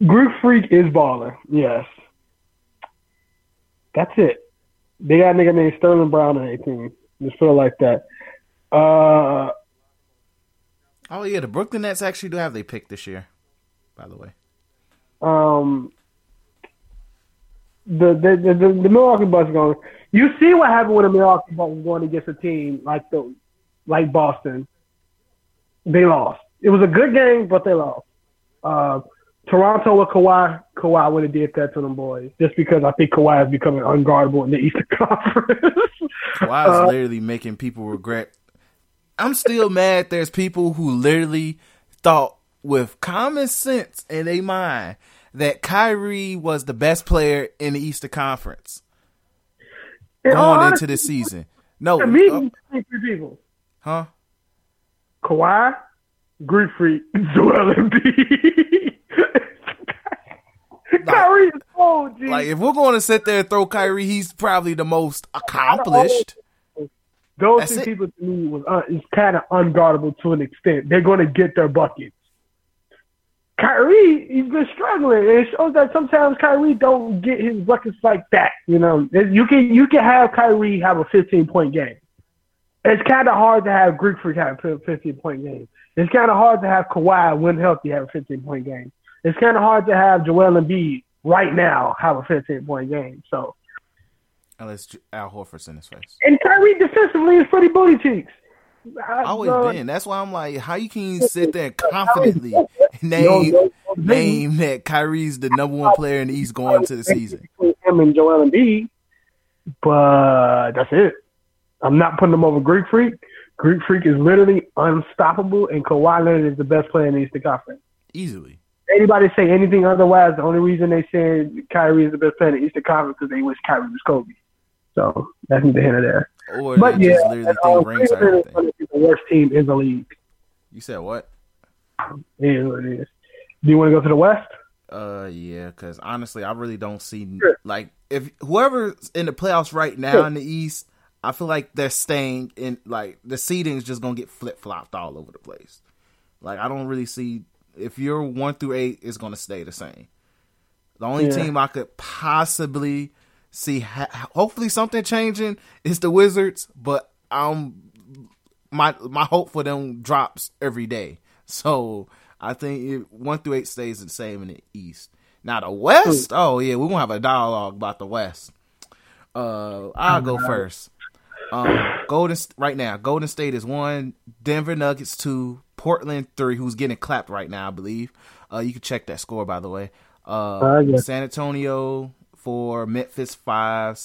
Greek Freak is baller. Yes. That's it. They got a nigga named Sterling Brown on their team. Just feel like that. Uh, Oh yeah, the Brooklyn Nets actually do have they pick this year. By the way. Um. The the the, the, the Milwaukee Bucks going. You see what happened when the Milwaukee Bucks going against a team like the like Boston. They lost. It was a good game, but they lost. Uh, Toronto with Kawhi, Kawhi would have did that to them boys. Just because I think Kawhi is becoming unguardable in the Eastern Conference. Kawhi is uh, literally making people regret I'm still mad there's people who literally thought with common sense in their mind that Kyrie was the best player in the Eastern Conference going honestly, into the season. No, uh, three people. Huh? Kawhi, Greek Freak, Joel Embiid. Kyrie is old, G. Like if we're going to sit there and throw Kyrie, he's probably the most accomplished. Those That's two it. people to me was uh, is kind of unguardable to an extent. They're going to get their buckets. Kyrie, he's been struggling. It shows that sometimes Kyrie don't get his buckets like that. You know, you can you can have Kyrie have a 15 point game. It's kind of hard to have Greek Freak have a 15 point game. It's kind of hard to have Kawhi when healthy have a 15 point game. It's kind of hard to have Joel Embiid right now have a 15 point game. So Unless Al Horford's in his face. And Kyrie defensively is pretty booty cheeks. I, Always uh, been. That's why I'm like, how you can sit there confidently name name that Kyrie's the number one player in the East going into the season. Him and Joel Embiid, but that's it. I'm not putting him over Greek Freak. Greek Freak is literally unstoppable, and Kawhi Leonard is the best player in the Eastern Conference. Easily. Anybody say anything otherwise? The only reason they say Kyrie is the best player in the Eastern Conference because they wish Kyrie was Kobe. So that's neither here nor there. Or but yeah, literally uh, rings the worst team in the league. You said what? It is what it is. Do you want to go to the West? Uh, yeah, because honestly, I really don't see sure. like if whoever's in the playoffs right now sure. in the East, I feel like they're staying in like the seeding is just gonna get flip flopped all over the place. Like I don't really see if you're one through eight, it's gonna stay the same. The only Yeah. team I could possibly see, ha- hopefully something changing, is the Wizards. But um, my my hope for them drops every day. So I think it, one through eight stays the same in the East. Now the West, oh yeah, we're gonna have a dialogue about the West. Uh, I'll go first. Um, Golden right now, Golden State is one, Denver Nuggets two, Portland three, who's getting clapped right now, I believe. Uh, you can check that score by the way. Uh, Uh, yeah. San Antonio four, Memphis five,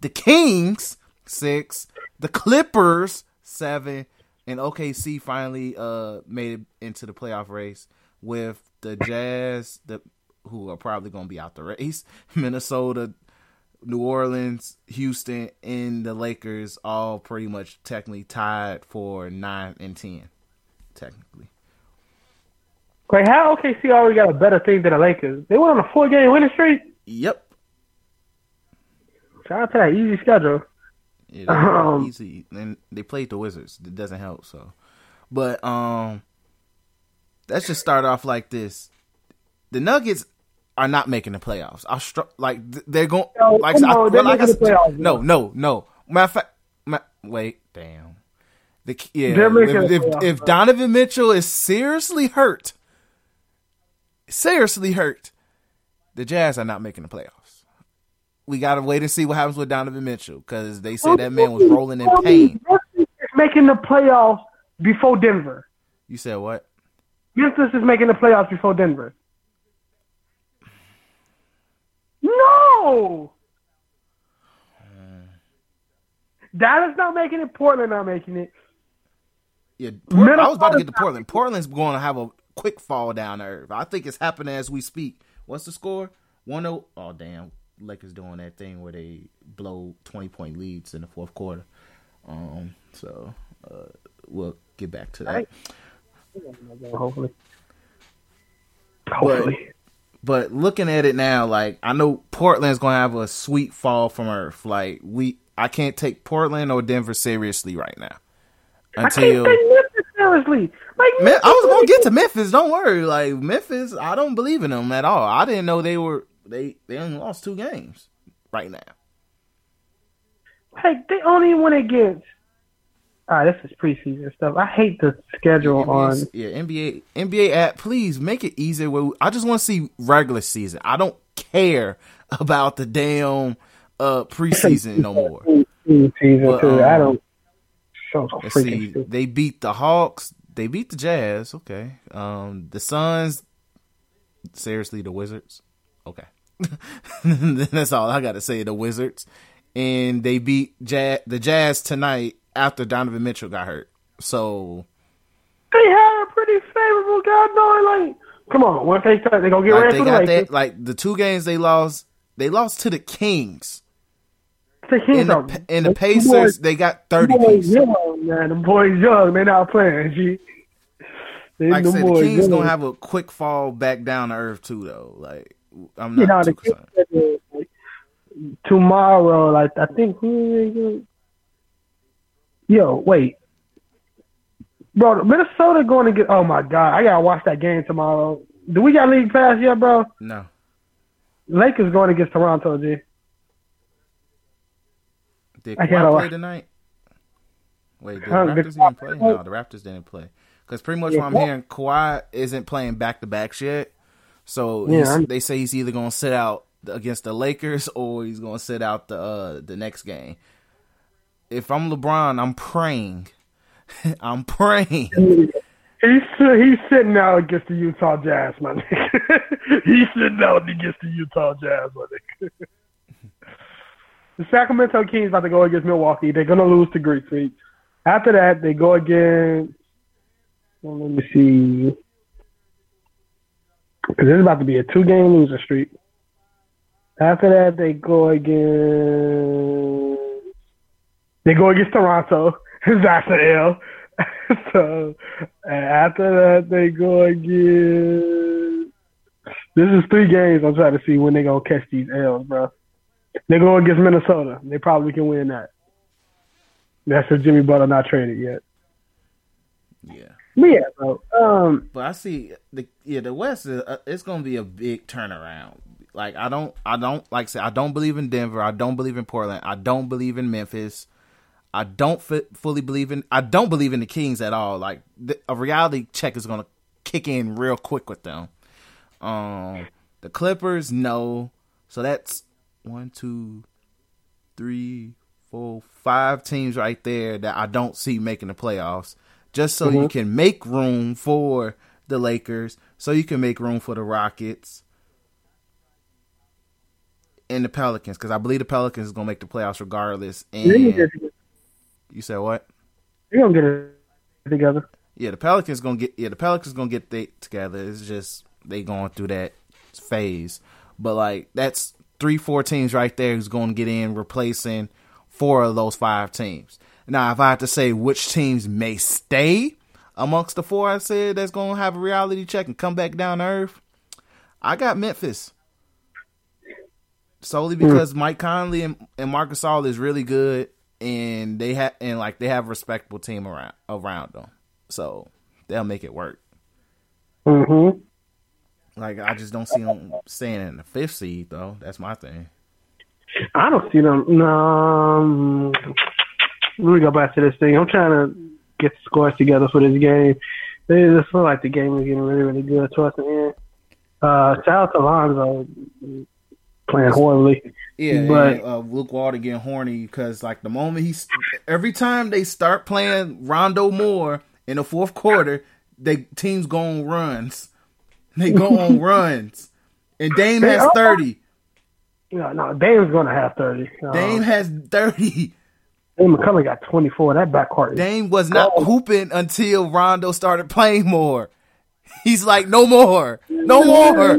the Kings six, the Clippers seven, and OKC finally uh made it into the playoff race with the Jazz, the who are probably going to be out the race, Minnesota, New Orleans, Houston, and the Lakers all pretty much technically tied for nine and ten, technically. Wait, how OKC already got a better thing than the Lakers? They went on a four game winning streak. Yep. Shout out to that easy schedule. Yeah, Um, easy. And they played the Wizards. It doesn't help. So, but um, let's just start off like this. The Nuggets are not making the playoffs. I str- like they're going No, like come I, they're like I the playoffs, no, no, no. Matter of fact, ma- wait, damn. The yeah, if, if, playoffs, if. Donovan Mitchell is seriously hurt, seriously hurt, the Jazz are not making the playoffs. We gotta wait and see what happens with Donovan Mitchell because they said that man was rolling in pain. Memphis is making the playoffs before Denver. You said what? Memphis is making the playoffs before Denver. No. Dallas not making it. Portland not making it. Yeah, Port- I was about to get to Portland. Portland's going to have a quick fall down the earth. I think it's happening as we speak. What's the score? One oh. Oh damn, Lakers doing that thing where they blow twenty point leads in the fourth quarter. Um, so uh, we'll get back to that. Right. Hopefully. Hopefully. But looking at it now, like I know Portland's gonna have a sweet fall from earth. Like we, I can't take Portland or Denver seriously right now I can't until take Memphis seriously. Like Me- I was gonna get to Memphis. Don't worry. Like Memphis, I don't believe in them at all. I didn't know they were they they only lost two games right now. Like they only went against. Ah, this is preseason stuff. I hate the schedule on. NBA, yeah, NBA NBA app. Please make it easier. I just want to see regular season. I don't care about the damn uh preseason no more. Season But, too. I um, don't. So Let's see. stupid. They beat the Hawks. They beat the Jazz. Okay. Um, the Suns. Seriously, the Wizards. Okay. That's all I got to say. The Wizards, and they beat Jazz, the Jazz tonight after Donovan Mitchell got hurt. So They had a pretty favorable knowing like. Come on, once they start, they gonna get like ready they for the that. Like the two games they lost, they lost to the Kings. The Kings In the in the Pacers, boys- they got thirty boys pieces. young, man. The boys young. They not playing. G. They, Like I said, the Kings young. gonna have a quick fall back down to earth too, though. Like I'm You not know, too the concerned. Kings like, tomorrow. Like I think who? Yo, wait, bro. Minnesota going to get. Oh my god, I gotta watch that game tomorrow. Do we got league pass yet, bro? No. Lakers going against Toronto, G. Did I Kawhi play tonight? Wait, the Raptors didn't play? play? No, the Raptors didn't play. Because pretty much Yeah, what I'm hearing, Kawhi isn't playing back to backs yet. So Yeah, they say he's either going to sit out against the Lakers or he's going to sit out the uh, the next game. If I'm LeBron, I'm praying. I'm praying. He's he's sitting out against the Utah Jazz, my nigga. he's sitting out against the Utah Jazz, my nigga. the Sacramento Kings about to go against Milwaukee. They're gonna lose to Greek Freak. After that, they go against. Well, let me see. Because it's about to be a two-game loser streak. After that, they go against. They go against Toronto. That's an L. so and after that, they go against. This is three games. I'm trying to see when they gonna catch these L's, bro. They go against Minnesota. They probably can win that. That's if Jimmy Butler not traded yet. Yeah. But yeah, bro. Um, But I see the yeah the West is uh, it's gonna be a big turnaround. Like I don't I don't like I say I don't believe in Denver. I don't believe in Portland. I don't believe in Memphis. I don't fi- fully believe in I don't believe in the Kings at all. Like the, a reality check is gonna kick in real quick with them. Um, the Clippers no. So that's one, two, three, four, five teams right there that I don't see making the playoffs. Just so you can make room for the Lakers, so you can make room for the Rockets and the Pelicans, because I believe the Pelicans is gonna make the playoffs regardless. And you said what? they're gonna get it together. Yeah, the Pelicans gonna get. Yeah, the Pelicans gonna get they together. It's just they going through that phase. But like that's three, four teams right there who's gonna get in, replacing four of those five teams. Now, if I had to say which teams may stay amongst the four I said that's gonna have a reality check and come back down to earth, I got Memphis. Solely hmm. because Mike Conley and, and Marc Gasol is really good, and they have and like they have a respectable team around around them, so they'll make it work. Mm-hmm. Like I just don't see them staying in the fifth seed though. That's my thing. I don't see them. No, um, let me go back to this thing. I'm trying to get the scores together for this game. It just feel like the game is getting really, really good towards the end. Uh, shout out to Lonzo playing horribly. Yeah, But- and, uh, Luke Walton getting horny because like the moment he's every time they start playing Rondo Moore in the fourth quarter, they teams go on runs. They go on runs, and Dame has thirty. No, no, Dame's gonna have thirty. Uh, Dame has thirty. Dame McCollum got twenty four. That backcourt Dame was not hooping until Rondo started playing more. He's like, no more, no more.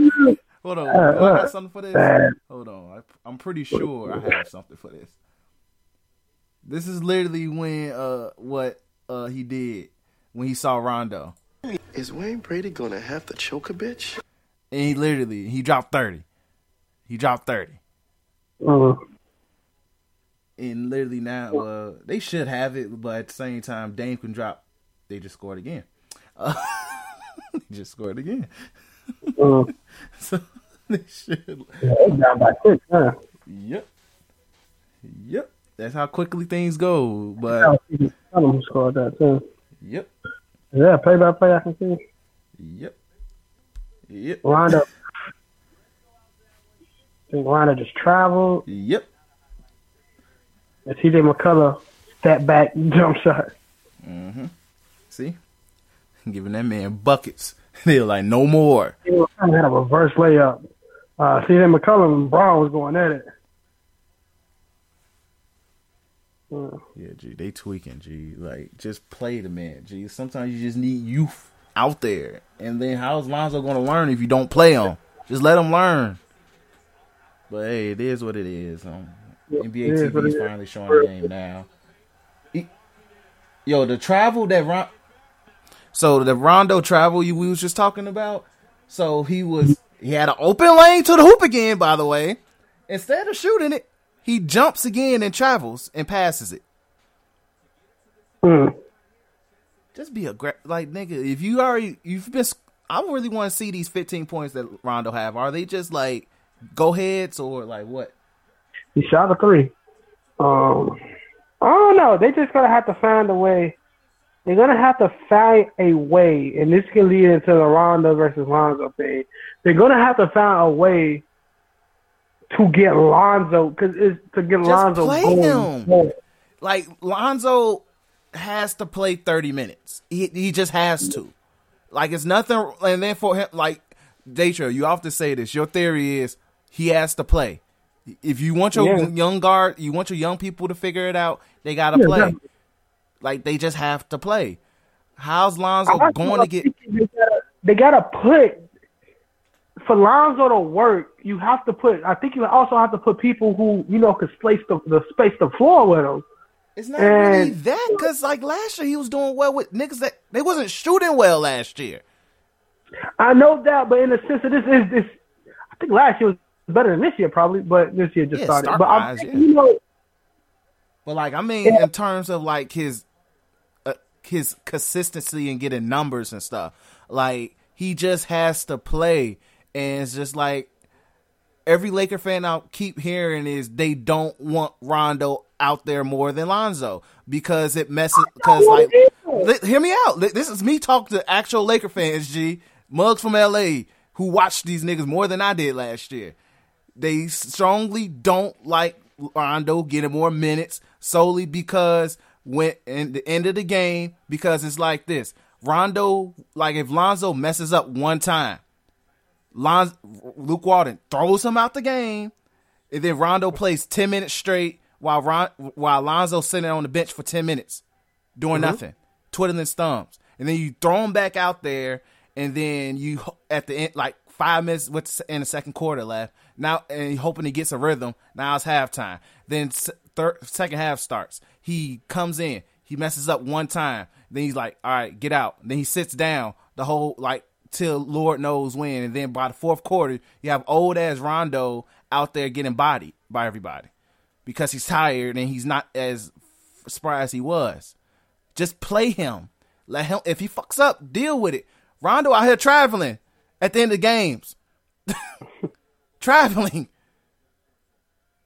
Hold on, do I got something for this? bad. Hold on, I, I'm pretty sure I have something for this. This is literally when uh what uh he did when he saw Rondo, Is Wayne Brady gonna have to choke a bitch? and he literally he dropped thirty. He dropped thirty, Uh, and literally now uh they should have it, but at the same time Dame can drop. They just scored again. Uh, they just scored again. uh, So they should. yeah, they down by six. Huh? Yep. Yep. That's how quickly things go. I But don't know who scored that too. yep. Yeah, play by play. I can see Yep. Yep. Rondo. I think Rondo just traveled. Yep. And CJ McCollum step back jump shot. Mm-hmm. See? Giving that man buckets. They're like, no more. He was trying to have a reverse layup. Uh, CJ McCollum and Braun was going at it. Uh, Yeah, G, they tweaking, G. Like, just play the man, G. Sometimes you just need youth out there. And then how's Lonzo going to learn if you don't play him? Just let him learn. But hey, it is what it is. Um, NBA it is TV is. finally showing the game now. He- Yo, the travel that Ron, so the Rondo travel you we was just talking about. So he was he had an open lane to the hoop again. By the way, instead of shooting it, he jumps again and travels and passes it. mm. Just be a gra- like nigga. If you already you've been, I really want to see these fifteen points that Rondo have. Are they just like go heads or like what? He shot a three. Um, I don't know. They just gonna have to find a way. They're gonna have to find a way, and this can lead into the Rondo versus Lonzo thing. They're gonna have to find a way to get Lonzo because it's to get Just Lonzo play going. him. Like Lonzo has to play thirty minutes. He he just has to. Like it's nothing. And then for him, like Daytro, you often say this. Your theory is he has to play. If you want your Yeah. young guard, you want your young people to figure it out. They gotta Yeah, play. definitely. Like they just have to play. How's Lonzo going to get? They gotta, they gotta put for Lonzo to work. You have to put. I think you also have to put people who you know can space the, the space the floor with him. It's not really And- that because like last year he was doing well with niggas that they wasn't shooting well last year. I know that, but in the sense of this is this. I think last year was better than this year, probably, but this year just Yeah, started. But I yeah. you know, But like, I mean, in terms of like his uh, his consistency and getting numbers and stuff, like he just has to play, and it's just like every Laker fan I keep hearing is they don't want Rondo out there more than Lonzo because it messes. Because like, li- hear me out. This is me talking to actual Laker fans. G mugs from LA who watched these niggas more than I did last year. They strongly don't like Rondo getting more minutes solely because when in the end of the game because it's like this. Rondo, like if Lonzo messes up one time, Lon- Luke Walton throws him out the game, and then Rondo plays ten minutes straight while Ron- while Lonzo sitting on the bench for ten minutes, doing mm-hmm. nothing, twiddling his thumbs, and then you throw him back out there, and then you at the end like five minutes with in the second quarter left now, and hoping he gets a rhythm. Now it's halftime. Then third second half starts. He comes in, he messes up one time, then he's like, "All right, get out." Then he sits down the whole like till Lord knows when. And then by the fourth quarter, you have old ass Rondo out there getting bodied by everybody because he's tired and he's not as spry as he was. Just play him. Let him. If he fucks up, deal with it. Rondo out here traveling at the end of the games. traveling.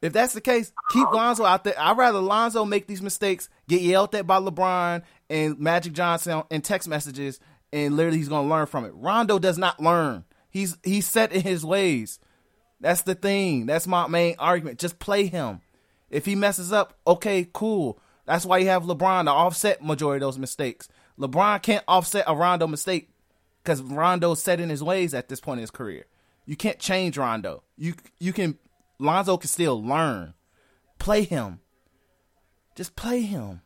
If that's the case, keep Lonzo out there. I'd rather Lonzo make these mistakes, get yelled at by LeBron and Magic Johnson in text messages, and literally he's gonna learn from it. Rondo does not learn. He's he's set in his ways. That's the thing. That's my main argument. Just play him. If he messes up, okay, cool. That's why you have LeBron to offset majority of those mistakes. LeBron can't offset a Rondo mistake because Rondo's set in his ways at this point in his career. You can't change Rondo. You you can Lonzo can still learn. Play him. Just play him.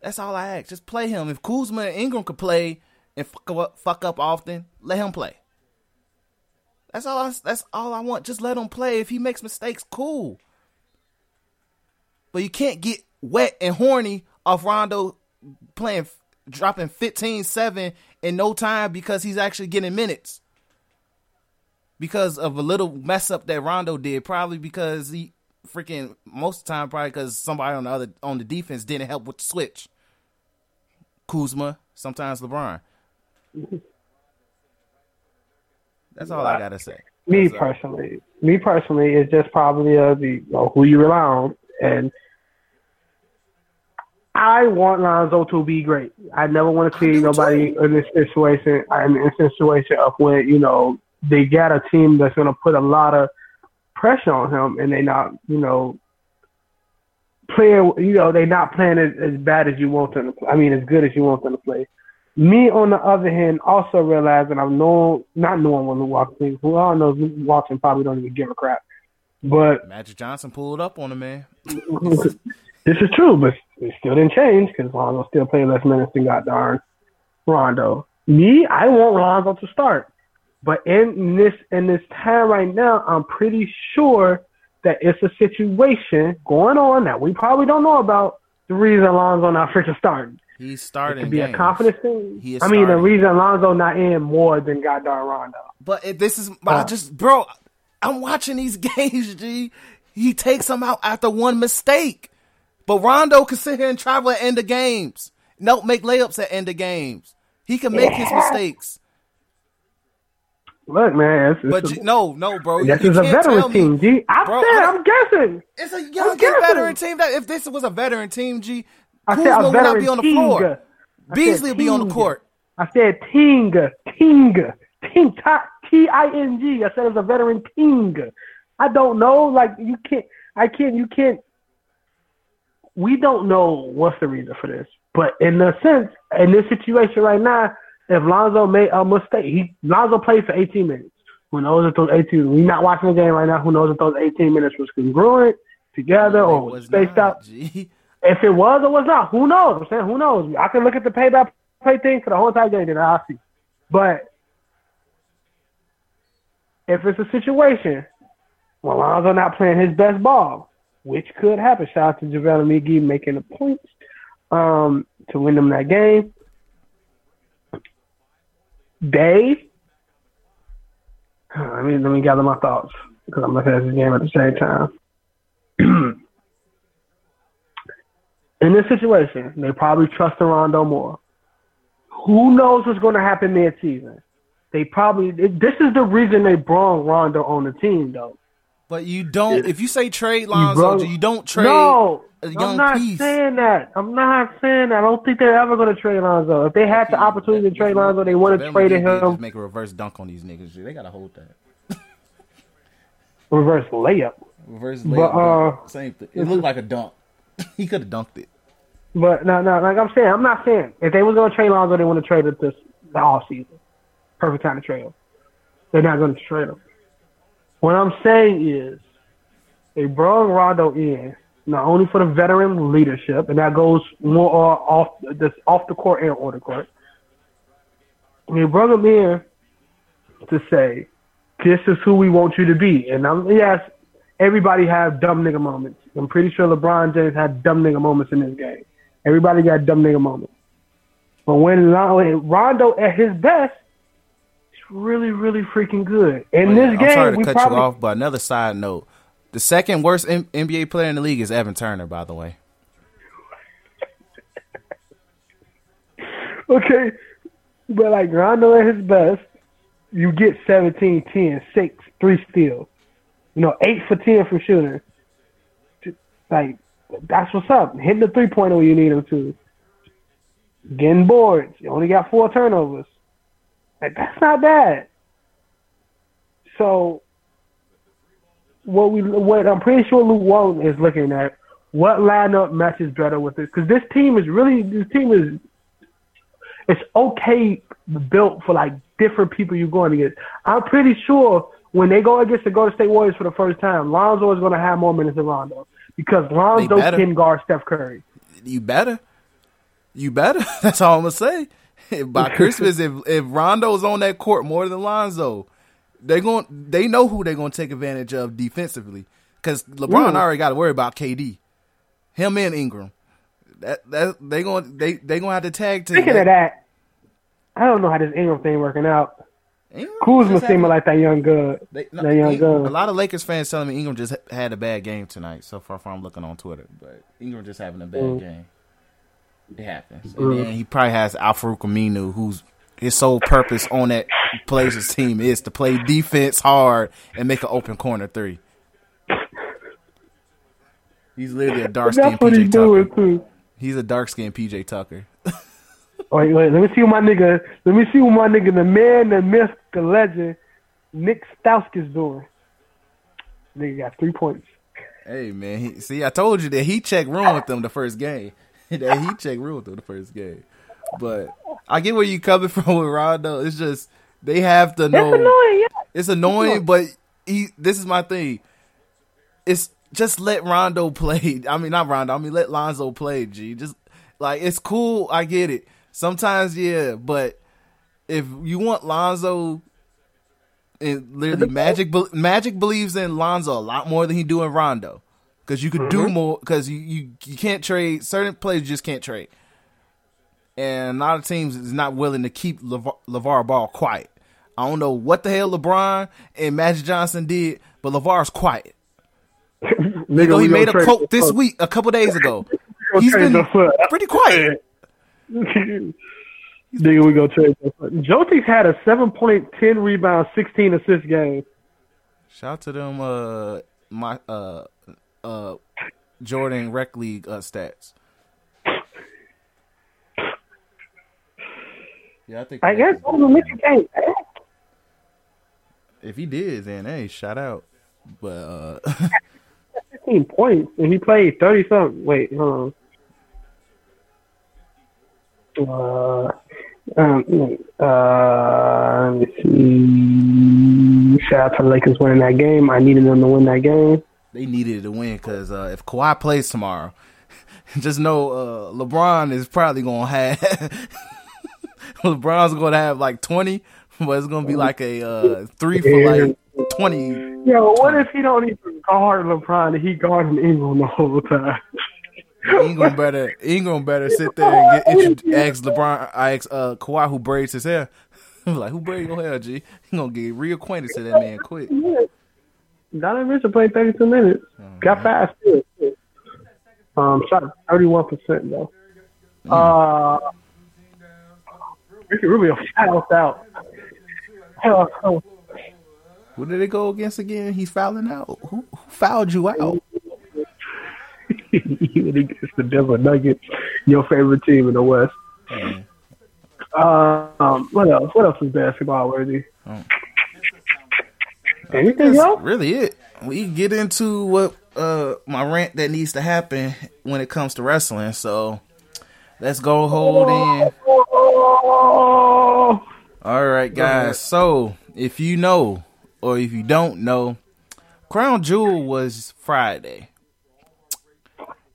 That's all I ask. Just play him. If Kuzma and Ingram could play, and fuck up, often, let him play. That's all. I, that's all I want. Just let him play. If he makes mistakes, cool. But you can't get wet and horny off Rondo playing, dropping 15-7 in no time because he's actually getting minutes. Because of a little mess up that Rondo did, probably because he freaking most of the time probably because somebody on the other on the defense didn't help with the switch. Kuzma, sometimes LeBron. That's all I gotta say. Me personally, me personally, it's just probably uh, the you know, who you rely on, and I want Lonzo to be great. I never want to see nobody in this situation. I'm in a situation of when you know they got a team that's going to put a lot of pressure on him, and they not you know playing. You know they not playing as, as bad as you want them to. Play. I mean, as good as you want them to play. Me, on the other hand, also realize that I'm no, not knowing when Luke Walton, who all knows Luke Walton probably don't even give a crap. But Magic Johnson pulled up on him, man. this is true, but it still didn't change because Lonzo still played less minutes than got darn Rondo. Me, I want Lonzo to start, but in this in this time right now, I'm pretty sure that it's a situation going on that we probably don't know about. The reason Lonzo not freaking starting. He's starting. It could be games. a confidence thing. He is I mean, the reason Lonzo not in more than goddamn Rondo. But it, this is I just bro. I'm watching these games. G. He takes them out after one mistake. But Rondo can sit here and travel at end of games. No, make layups at end of games. He can make his mistakes. Look, man, it's, it's But a, no, no, bro. this is a veteran team. G, I Bro, said, I'm guessing. It's a young guessing. veteran team. That if this was a veteran team, G, I said Kuzma would not be on the team. floor. I Beasley would be on the court. I said Ting, Ting, Ting, T I N G. I said it's a veteran Ting. I don't know. Like you can't. I can't. You can't. We don't know what's the reason for this, but in a sense, in this situation right now, if Lonzo made a mistake, he Lonzo played for 18 minutes. Who knows if those 18? We're not watching the game right now. Who knows if those 18 minutes was congruent together or It was was spaced not, out? If it was or was not, who knows? I'm saying who knows. I can look at the pay play thing for the whole entire game, then I'll see. But if it's a situation where Lonzo not playing his best ball, which could happen, shout out to JaVale McGee making the points um, to win them that game. They, I mean, let me gather my thoughts because I'm looking at this game at the same time. in this situation, they probably trust Rondo more. Who knows what's going to happen mid-season? They probably this is the reason they brought Rondo on the team, though. But you don't. If you say trade Lonzo, you, you don't trade. No, I'm not piece. saying that. I'm not saying that. I don't think they're ever going to trade Lonzo. If they had the opportunity to trade Lonzo, they would have traded him. Make a reverse dunk on these niggas. They gotta hold that. Reverse layup. Reverse But, layup. uh, same thing. It looked like a dunk. he could have dunked it. But no, no, like I'm saying, I'm not saying if they was going to trade Lonzo, they want to trade it this the off season. Perfect time to trade him. They're not going to trade him. What I'm saying is, they brought Rondo in not only for the veteran leadership, and that goes more off this off the court and on the court. They brought him in to say, "This is who we want you to be." And I'm yes, everybody have dumb nigga moments. I'm pretty sure LeBron James had dumb nigga moments in this game. Everybody got dumb nigga moments. But when Rondo at his best, it's really, really freaking good. In yeah, this game, I'm sorry to we cut probably you off, but another side note: the second worst M- NBA player in the league is Evan Turner. By the way, okay. But like Rondo at his best, you get 17, 10, 6, 3 steals. You know, 8 for 10 from shooting. Like, that's what's up. Hitting the three pointer when you need him to. Getting boards. You only got four turnovers. Like, that's not bad. So, what we, what I'm pretty sure Luke Walton is looking at, what lineup matches better with this? Because this team is really, this team is it's okay built for like different people you're going against. I'm pretty sure when they go against the Golden State Warriors for the first time, Lonzo is going to have more minutes than Rondo because Lonzo can guard Steph Curry. you better, you better. That's all I'm gonna say. By Christmas, if if Rondo's on that court more than Lonzo, they going they know who they're gonna take advantage of defensively because LeBron Mm. already got to worry about KD, him and Ingram. That that they going they they gonna have to tag team. Speaking of that, I don't know how this Ingram thing working out. Ingram Kuzma seeming like that young good. They, no, that young In- gun. a lot of Lakers fans telling me Ingram just had a bad game tonight. So far, from looking on Twitter, but Ingram just having a bad Mm. game. It happens, and then he probably has Al-Farouq Aminu, whose his sole purpose on that Blazers team is to play defense hard and make an open corner three. He's literally a dark skinned PJ Tucker. too. He's a dark skinned PJ Tucker. Wait, wait, let me see what my nigga. Let me see what my nigga, the man, the myth, the legend, Nick Stauskas doing. Nigga got three points. Hey man, he, see, I told you that he checked room with them the first game. that he checked room with them the first game. But I get where you coming from with Rondo. It's just they have to know. It's annoying, yeah. It's annoying, but he. This is my thing. It's just let Rondo play. I mean, not Rondo. I mean, let Lonzo play. G. Just like it's cool. I get it. Sometimes, yeah, but if you want Lonzo and literally Magic Magic believes in Lonzo a lot more than he do in Rondo because you could do more because you, you you can't trade certain players you just can't trade and a lot of teams is not willing to keep LeVar, LeVar Ball quiet. I don't know what the hell LeBron and Magic Johnson did, but LeVar's quiet. Nigga, You know, he made a quote this week, a couple days ago. He's been pretty quiet. Nigga, we go trade. Jokic had a seven point ten rebound, sixteen assist game. Shout out to them, uh, my uh, uh, Jordan Rec League uh, stats. Yeah, I think. I guess over Michigan game. if he did, then hey, shout out. But uh, Fifteen points, and he played thirty something. Wait, hold on. Uh, um, uh, let me see. Shout out to the Lakers winning that game. I needed them to win that game. they needed to win because uh, if Kawhi plays tomorrow, just know uh, LeBron is probably gonna have LeBron's gonna have like twenty, but it's gonna be like a uh, three for like twenty. Yo, what if he don't even guard LeBron he guarding Ingram the whole time? Ingram better Ingram better sit there and get intro- ask LeBron I ask uh Kawhi who braids his hair. like who braids your hair, G? He gonna get reacquainted to that man quick. Donovan Mitchell played 32 minutes. Got fast. Um, shot thirty one percent though. Uh, Ricky Rubio fouled out. Who did it go against again? He's fouling out. Who, who fouled you out? even against the Denver Nuggets, your favorite team in the West. Um, what else? What else is basketball worthy? Oh. Anything else? really it. We get into what uh my rant that needs to happen when it comes to wrestling. So let's go hold in. Oh, All right, guys. So if you know or if you don't know, Crown Jewel was Friday,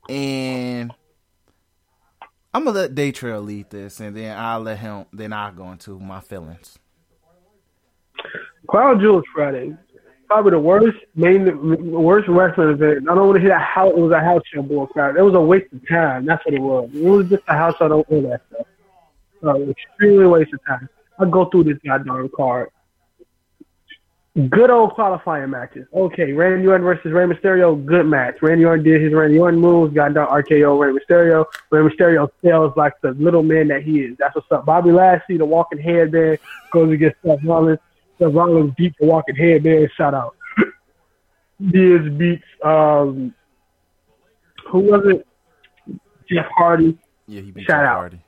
and I'm gonna let Daytrail lead this, and then I'll let him. Then I'll go into my feelings. Crown Jewel Friday, probably the worst main, the worst wrestling event. I don't want to hear that how it was a house show bull crap. It was a waste of time. That's what it was. It was just a house show. I don't know that stuff. So extremely waste of time. I'll go through this goddamn card. Good old qualifying matches. Okay, Randy Orton versus Rey Mysterio, good match. Randy Orton did his Randy Orton moves, got down RKO Rey Mysterio. Rey Mysterio sells like the little man that he is. That's what's up. Bobby Lashley, the walking headband, goes against Seth Rollins. Seth Rollins beats the walking headband. Shout out. Diaz beats um, who was it? Jeff Hardy. Yeah, he beat Shout Jeff out. Hardy.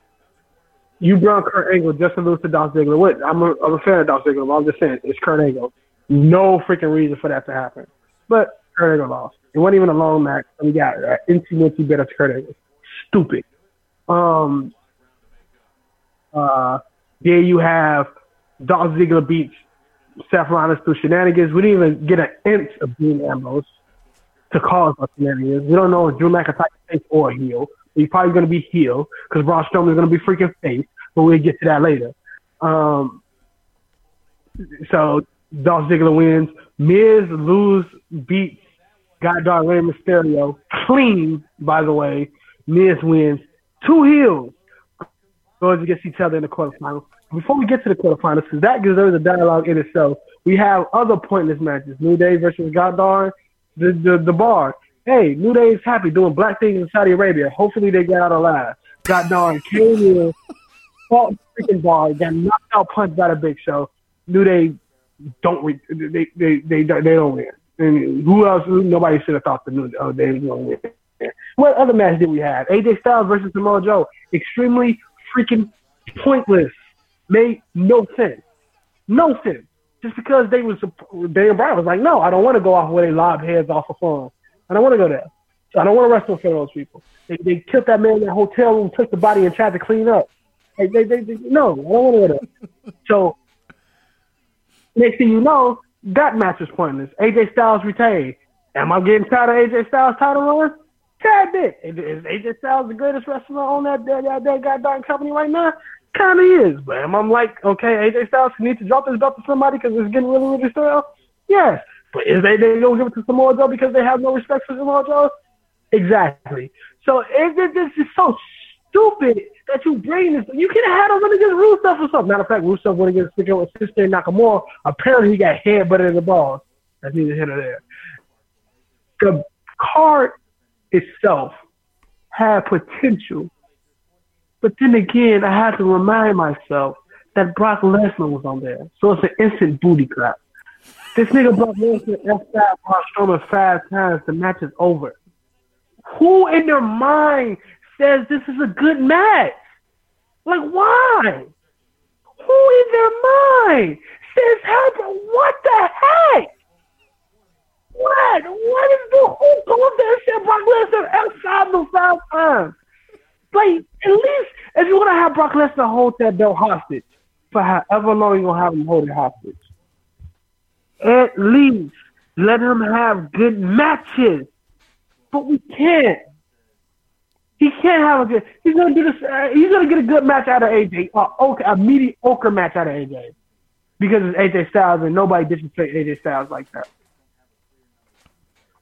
You brought Kurt Angle just to lose to Dolph Ziggler. What? I'm a, I'm a fan of Dolph Ziggler. But I'm just saying it's Kurt Angle. No freaking reason for that to happen. But Kurt Angle lost. It wasn't even a long match. And we got uh, infinitely better Kurt Angle. Stupid. Um. Uh. There you have Dolph Ziggler beats Seth Rollins through shenanigans. We didn't even get an inch of Dean Ambrose to cause those shenanigans. We don't know if Drew McIntyre face or heel. He's probably going to be heel because Braun Strowman is going to be freaking face, but we'll get to that later. Um, so Dolph Ziggler wins. Miz lose beats Goddard Rey Mysterio clean. By the way, Miz wins. Two heels goes against each other in the quarterfinals. Before we get to the quarterfinals, because that deserves a dialogue in itself, we have other pointless matches. New Day versus Goddard, the, the, the bar. Hey, New Day is happy doing black things in Saudi Arabia. Hopefully they get out alive. Goddard came in, fought freaking bar, got knocked out, punched by the Big Show. New Day don't re- they, they they they don't win. And who else? Nobody should have thought the New Day was going to win. What other match did we have? AJ Styles versus Samoa Joe. Extremely freaking pointless. Made no sense. No sense. Just because they was Daniel Bryan was like, no, I don't want to go off where they lob heads off of phone. I don't want to go there. I don't want to wrestle for those people. They, they killed that man in that hotel room, took the body, and tried to clean up. They, they, they, they, no, I don't want to go there. so next thing you know, that match was pointless. AJ Styles retained. Am I getting tired of AJ Styles title run? Tad bit. Is AJ Styles the greatest wrestler on that that, that, that goddamn company right now? Kind of is, but am I like, okay, AJ Styles needs to drop his belt to somebody because it's getting really, really stale? Yes. But is they gonna give it to Samoa Joe because they have no respect for Samoa Joe? Exactly. So it, it, this is so stupid that you bring this. You could have had him against Rusev or something. Matter of fact, Rusev went against Sikoa with Sister Nakamura. Apparently, he got headbutted in the balls. That's neither here nor there. The card itself had potential, but then again, I had to remind myself that Brock Lesnar was on there, so it's an instant booty clap. This nigga Brock Lesnar F5 Braun Strowman five times. The match is over. Who in their mind says this is a good match? Like, why? Who in their mind says, bro, what the heck? What? What is the who goes there and said Brock Lesnar F5 the five times? Like, at least if you want to have Brock Lesnar hold that belt hostage for however long you're going to have him hold it hostage, at least let him have good matches. But we can't. He can't have a good. He's gonna do this. Uh, he's gonna get a good match out of AJ. Uh, okay, a mediocre match out of AJ because it's AJ Styles and nobody disrespect AJ Styles like that.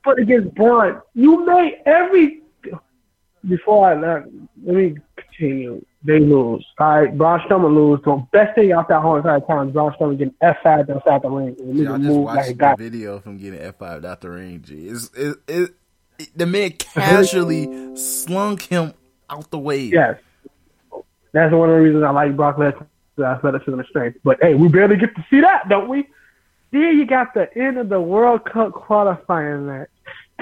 But against Braun, you made every. Before I let, let me continue. They lose. All right, Braun Strowman lose. The best thing out that whole entire time Braun Strowman getting F5 inside the ring. And Yeah, I just move like the guy. video from getting F5 out the ring. G, it's it, it The man casually slung him out the way. Yes. That's one of the reasons I like Brock Lesnar, the athleticism and strength. But hey, we barely get to see that, don't we? Then you got the end of the World Cup qualifying match.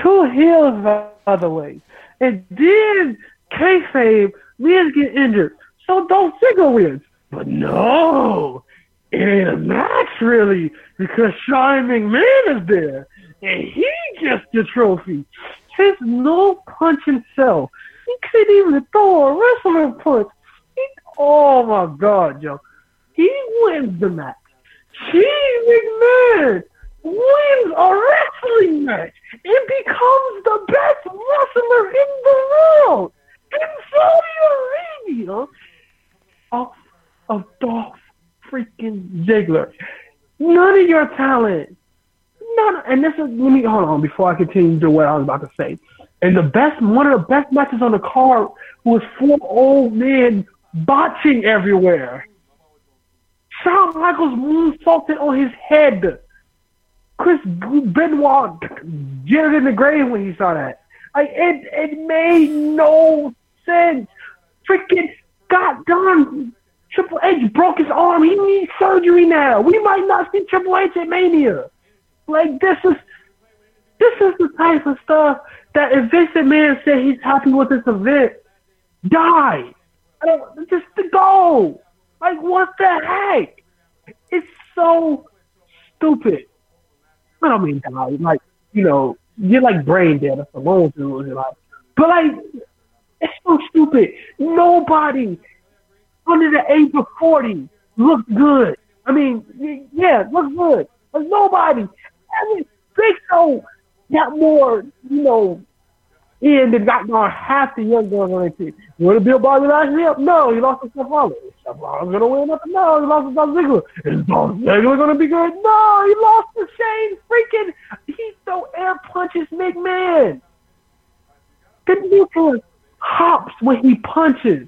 Two heels the other way. And then kayfabe, Miz get injured. So Dolph Ziggler wins. But no, it ain't a match really because Shane McMahon is there. And he gets the trophy. His no punching self. He couldn't even throw a wrestling punch. He, oh my God, yo. He wins the match. Shane McMahon wins a wrestling match and becomes the best wrestler in the world in Saudi Arabia off of Dolph freaking Ziggler. None of your talent. None. And this is, let me, hold on, before I continue to what I was about to say. And the best, one of the best matches on the card was four old men botching everywhere. Shawn Michaels moonsaulted on his head. Chris Benoit jittered in the grave when he saw that. Like it, it made no sense. Freaking done Triple H broke his arm. He needs surgery now. We might not see Triple H at Mania. Like this is this is the type of stuff that if Vince McMahon said he's happy with this event, die. I don't just to go. Like what the heck? It's so stupid. I don't mean die. Like you know, you're like brain dead. That's the wrong thing. Like, but like, it's so stupid. Nobody under the age of forty looks good. I mean, yeah, looks good. But nobody. I Show got more, you know, in than got more half the young girls on their team. You want to Bill Bobby Lashley? No, he lost to Seth Rollins. Rollins gonna win nothing? No, he lost to Dolph Ziggler. Is Dolph Ziggler gonna be good? No, he lost to Shane freaking. He throw air punches McMahon. The Nicholas hops when he punches.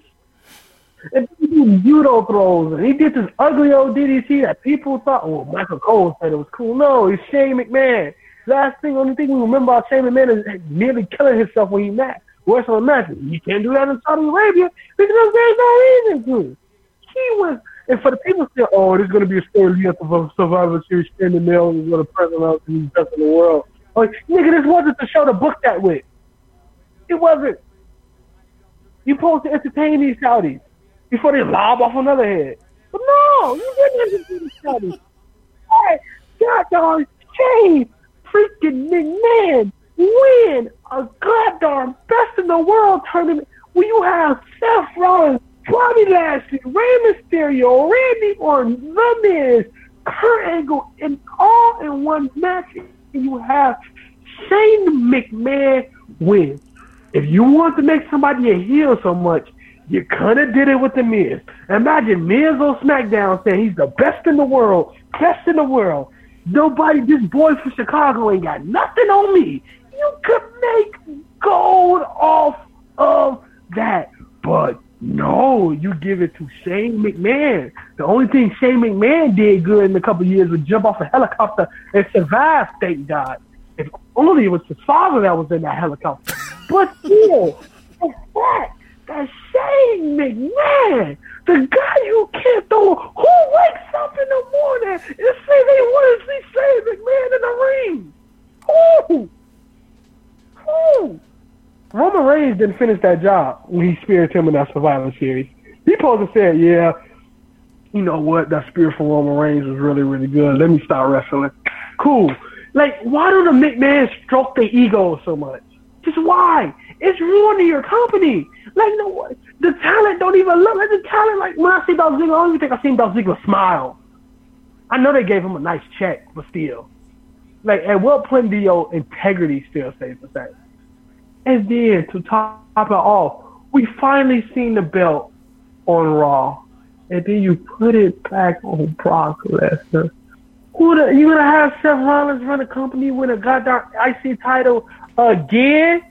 And he did judo throws, and he did this ugly old DDT that people thought, well, Michael Cole said it was cool. No, it's Shane McMahon. Last thing, only thing we remember about Shane McMahon is nearly killing himself when he matched. Wrestling match. You can't do that in Saudi Arabia because there's no reason to. He was, and for the people say, oh, there's going to be a story up to Survivor Series, the Mill is going to present out the best in the world. Like, nigga, this wasn't the show to book that with. It wasn't. You're supposed to entertain these Saudis before they lob off another head. But no, you didn't entertain these Saudis. Hey, God darn, Shane freaking McMahon win a goddamn best in the world tournament where you have Seth Rollins, Bobby Lashley, Rey Mysterio, Randy Orton, The Miz, Kurt Angle, in all in one match. And you have Shane McMahon win. If you want to make somebody a heel so much, you kind of did it with the Miz. Imagine Miz on SmackDown saying he's the best in the world, best in the world. Nobody, this boy from Chicago ain't got nothing on me. You could make gold off of that. But no, you give it to Shane McMahon. The only thing Shane McMahon did good in a couple years was jump off a helicopter and survive, thank God. If only it was his father that was in that helicopter. But still, fact that Shane McMahon, the guy who can't throw, who wakes up in the morning and say they want to see Shane McMahon in the ring? Who? Who? Roman Reigns didn't finish that job when he speared him in that Survivor Series. He supposed to say, yeah, you know what, that spear from Roman Reigns was really, really good. Let me start wrestling. Cool. Like, why don't the McMahon stroke their ego so much? Just why? It's ruining your company. Like, no, the talent don't even look like the talent. Like, when I see Dolph Ziggler, I don't even think I seen Dolph Ziggler smile. I know they gave him a nice check, but still. Like, at what point do your integrity still stay the same? And then, to top it off, we finally seen the belt on Raw. And then you put it back on Brock Lesnar. Who the, you gonna have Seth Rollins run a company with a goddamn IC title again?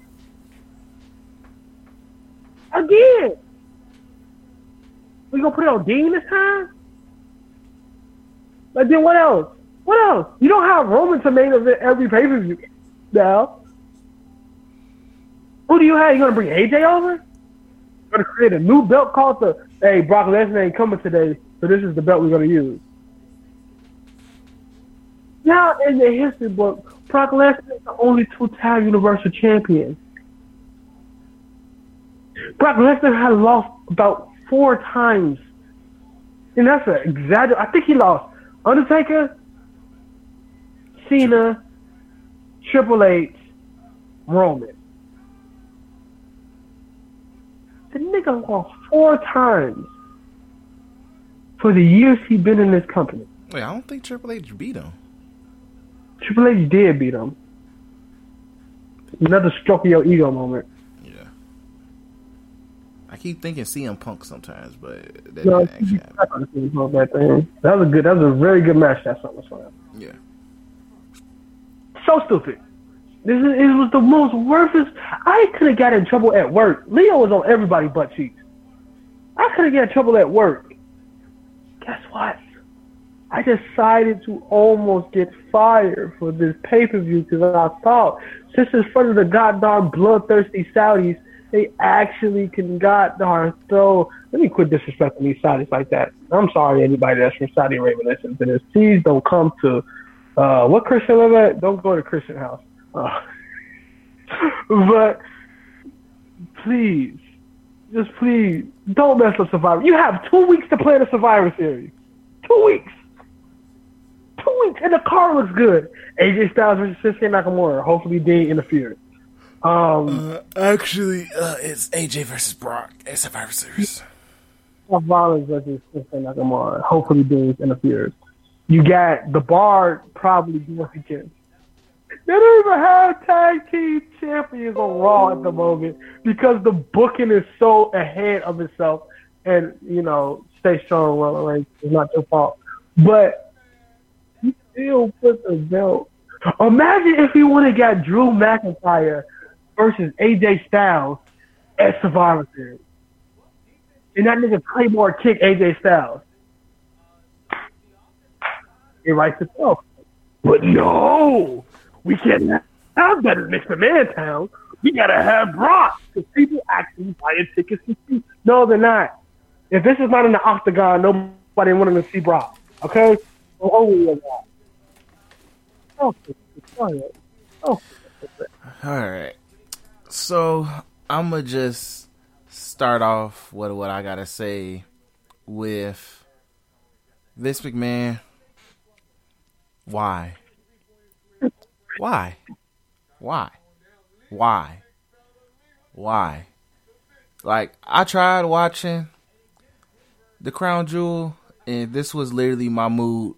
Again. We gonna put it on Dean this time? But then what else? What else? You don't have Roman to main event every pay per view now. Who do you have? You gonna bring AJ over? Gonna create a new belt called the Hey Brock Lesnar ain't coming today, so this is the belt we're gonna use. Now in the history book, Brock Lesnar is the only two-time Universal Champion. Brock Lesnar has lost about four times, and that's an exaggeration. I think he lost Undertaker, Cena, Triple H, Roman. The nigga lost four times for the years he been in this company. Wait, I don't think Triple H beat him. Triple H did beat him. Another stroke of your ego moment. Keep thinking CM Punk sometimes, but that No, didn't actually happen. that thing. That was a good. That was a very good match. That SummerSlam. Yeah. So stupid. This is, it was the most worthless. I could have got in trouble at work. Leo was on everybody's butt cheeks. I could have got in trouble at work. Guess what? I decided to almost get fired for this pay per view because I thought, since it's front of the goddamn bloodthirsty Saudis, they actually can goddamn throw. Let me quit disrespecting these Saudis like that. I'm sorry, anybody that's from Saudi Arabia listening to this. Please don't come to uh, what Christian live at? Don't go to Christian house. Uh, but please, just please, don't mess up Survivor. You have two weeks to plan a Survivor Series. Two weeks. Two weeks, and the car looks good. AJ Styles versus Shinsuke Nakamura. Hopefully, Dean interfered. Um, Uh, actually, uh, it's AJ versus Brock at Survivor Series. Rollins versus Shinsuke Nakamura. Hopefully, Dean interferes. You got the Bar probably going against. They don't even have tag team champions on Raw at the moment because the booking is so ahead of itself. And, you know, stay strong, Roman Reigns. It's not your fault. But he still put the belt. Imagine if he would have got Drew McIntyre versus AJ Styles at Survivor Series. And that nigga Claymore kick AJ Styles. It writes itself. But no, we can't have that in Mixed Man Town. We gotta have Brock because people actually buying tickets to see. No, they're not. If this is not in the octagon, nobody wanting to see Brock. Okay? So only of that. Okay. Sorry. Okay. All right. So I'm gonna just start off with what I gotta say with Vince McMahon. Why? Why? Why? Why? Why? Like I tried watching The Crown Jewel, and this was literally my mood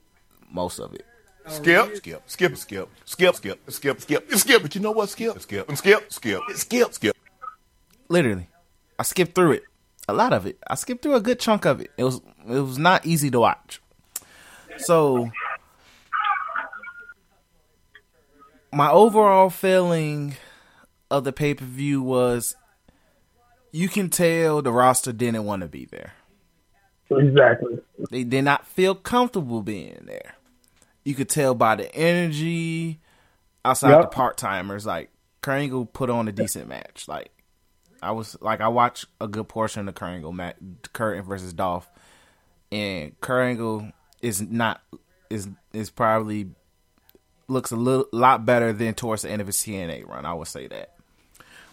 most of it. Oh, skip, skip, skip, skip, skip, skip, skip, skip, skip. But you know what? Skip, skip, and skip, skip, skip, skip. literally i skipped through it a lot of it i skipped through a good chunk of it it was it was not easy to watch so my overall feeling of the pay-per-view was you can tell the roster didn't want to be there Exactly. they did not feel comfortable being there. You could tell by the energy outside Yep. the part timers. Like Kurt Angle put on a decent match. Like I was like I watched a good portion of Angle match, Kurt versus Dolph, and Kurt Angle is not is is probably looks a little lot better than towards the end of his TNA run. I would say that.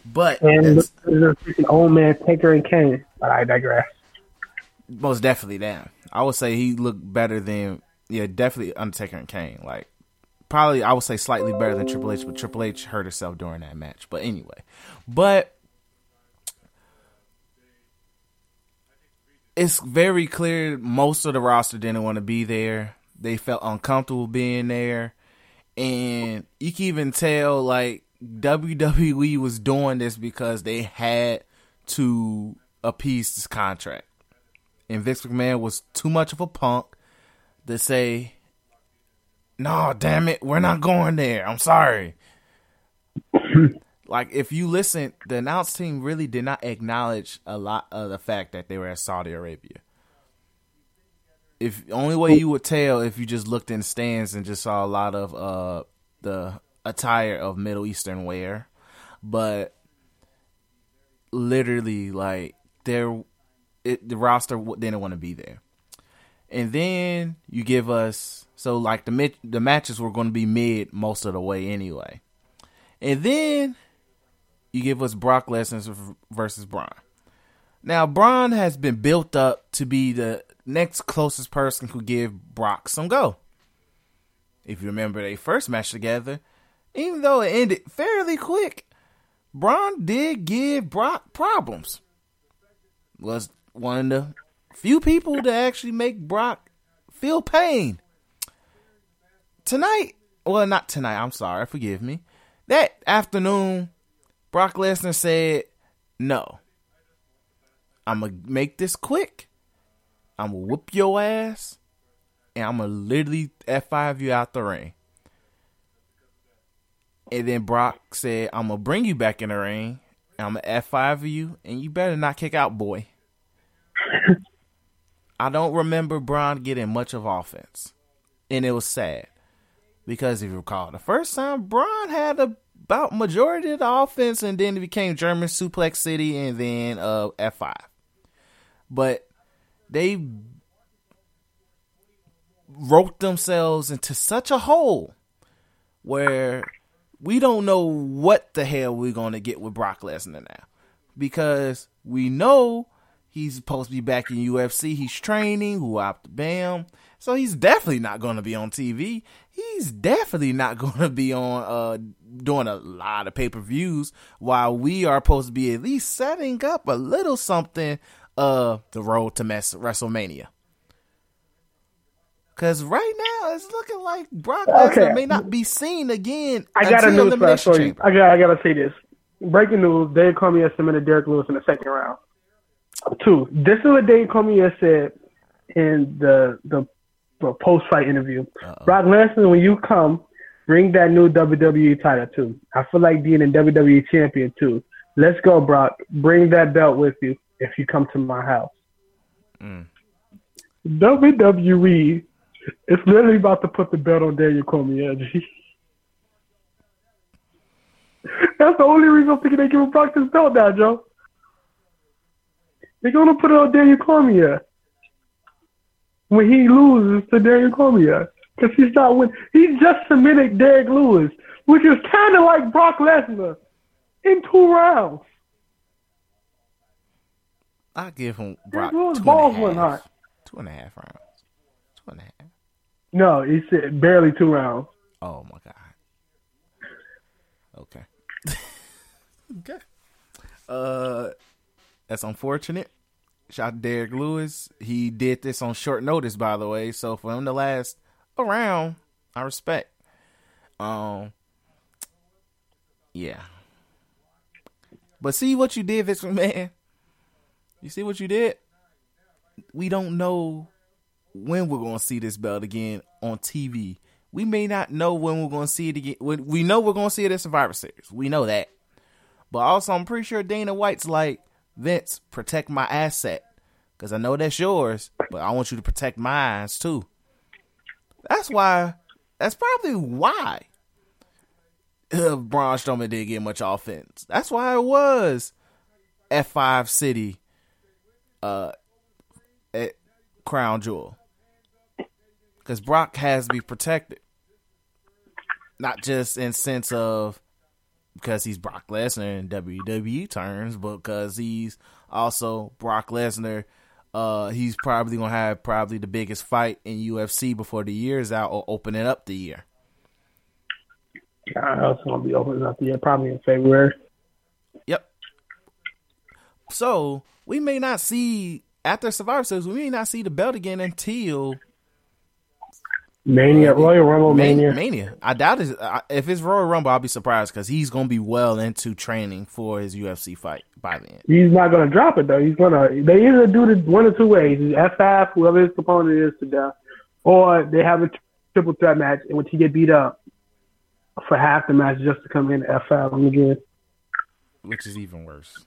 But And that's- there's an old man Taker and Kane. But I digress. most definitely down. I would say he looked better than yeah, definitely Undertaker and Kane. Like probably I would say slightly better than Triple H, but Triple H hurt herself during that match. But anyway, but it's very clear most of the roster didn't want to be there. They felt uncomfortable being there, and you can even tell like WWE was doing this because they had to appease this contract and Vince McMahon was too much of a punk to say, "No, damn it, we're not going there." I'm sorry. like if you listen, the announce team really did not acknowledge a lot of the fact that they were at Saudi Arabia. If only way you would tell if you just looked in stands and just saw a lot of uh the attire of Middle Eastern wear, but literally like there, it, the roster didn't want to be there. And then you give us so like the the matches were going to be mid most of the way anyway. And then you give us Brock Lesnar versus Braun. Now Braun has been built up to be the next closest person who give Brock some go. If you remember their first match together, even though it ended fairly quick, Braun did give Brock problems. Was one of the few people to actually make Brock feel pain. Tonight, well, not tonight, I'm sorry, forgive me. That afternoon, Brock Lesnar said, No. I'm going to make this quick. I'm going to whoop your ass. And I'm going to literally F5 you out the ring. And then Brock said, I'm going to bring you back in the ring. I'm going to F5 you. And you better not kick out, boy. I don't remember Braun getting much of offense. And it was sad. Because if you recall, the first time Braun had about majority of the offense and then it became German Suplex City and then uh, F5. But they wrote themselves into such a hole where we don't know what the hell we're going to get with Brock Lesnar now. Because we know He's supposed to be back in UFC. He's training. Who the bam? So he's definitely not going to be on TV. He's definitely not going to be on uh doing a lot of pay per views. While we are supposed to be at least setting up a little something. Uh, the road to WrestleMania. Cause right now it's looking like Brock Lesnar okay. may not be seen again. I got a news flash for you. I got I gotta say this. Breaking news: Dave Cormier submitted Derrick Lewis in the second round. Two. This is what Dave Cormier said in the the, the post fight interview. Uh-oh. Brock Lesnar, when you come, bring that new WWE title too. I feel like being a WWE champion too. Let's go, Brock. Bring that belt with you if you come to my house. Mm. WWE is literally about to put the belt on Daniel Cormier. That's the only reason I'm thinking they give Brock this belt now, Joe. They're gonna put it on Daniel Cormier when he loses to Daniel Cormier because he's not win. He just submitted Derrick Lewis, which is kind of like Brock Lesnar in two rounds. I give him Brock two and, balls and a half. Two and a half rounds. Two and a half. No, he said barely two rounds. Oh my god. Okay. okay. Uh, that's unfortunate. Shout Derrick Lewis. He did this on short notice, by the way. So for him to last around, I respect. Um, yeah. But see what you did, Vince McMahon. You see what you did? We don't know when we're to see this belt again on TV. We may not know when we're to see it again. We know we're to see it at Survivor Series. We know that. But also, I'm pretty sure Dana White's like, Vince, protect my asset. Because I know that's yours, but I want you to protect mine too. That's why, that's probably why uh, Braun Strowman didn't get much offense. That's why it was F5 City uh, at Crown Jewel. Because Brock has to be protected. Not just in sense of because he's Brock Lesnar in WWE terms, but because he's also Brock Lesnar. Uh, he's probably gonna have probably the biggest fight in UFC before the year is out or opening up the year. Yeah, it's gonna be opening up the year probably in February. Yep. So we may not see after Survivor Series, we may not see the belt again until Mania, uh, Royal Rumble Mania. Mania. I doubt it. If it's Royal Rumble, I'll be surprised because he's going to be well into training for his UFC fight by then. He's not going to drop it though. He's going to. They either do it one or two ways: F5, whoever his opponent is to death, or they have a triple threat match in which he get beat up for half the match just to come in F5 him again. Which is even worse.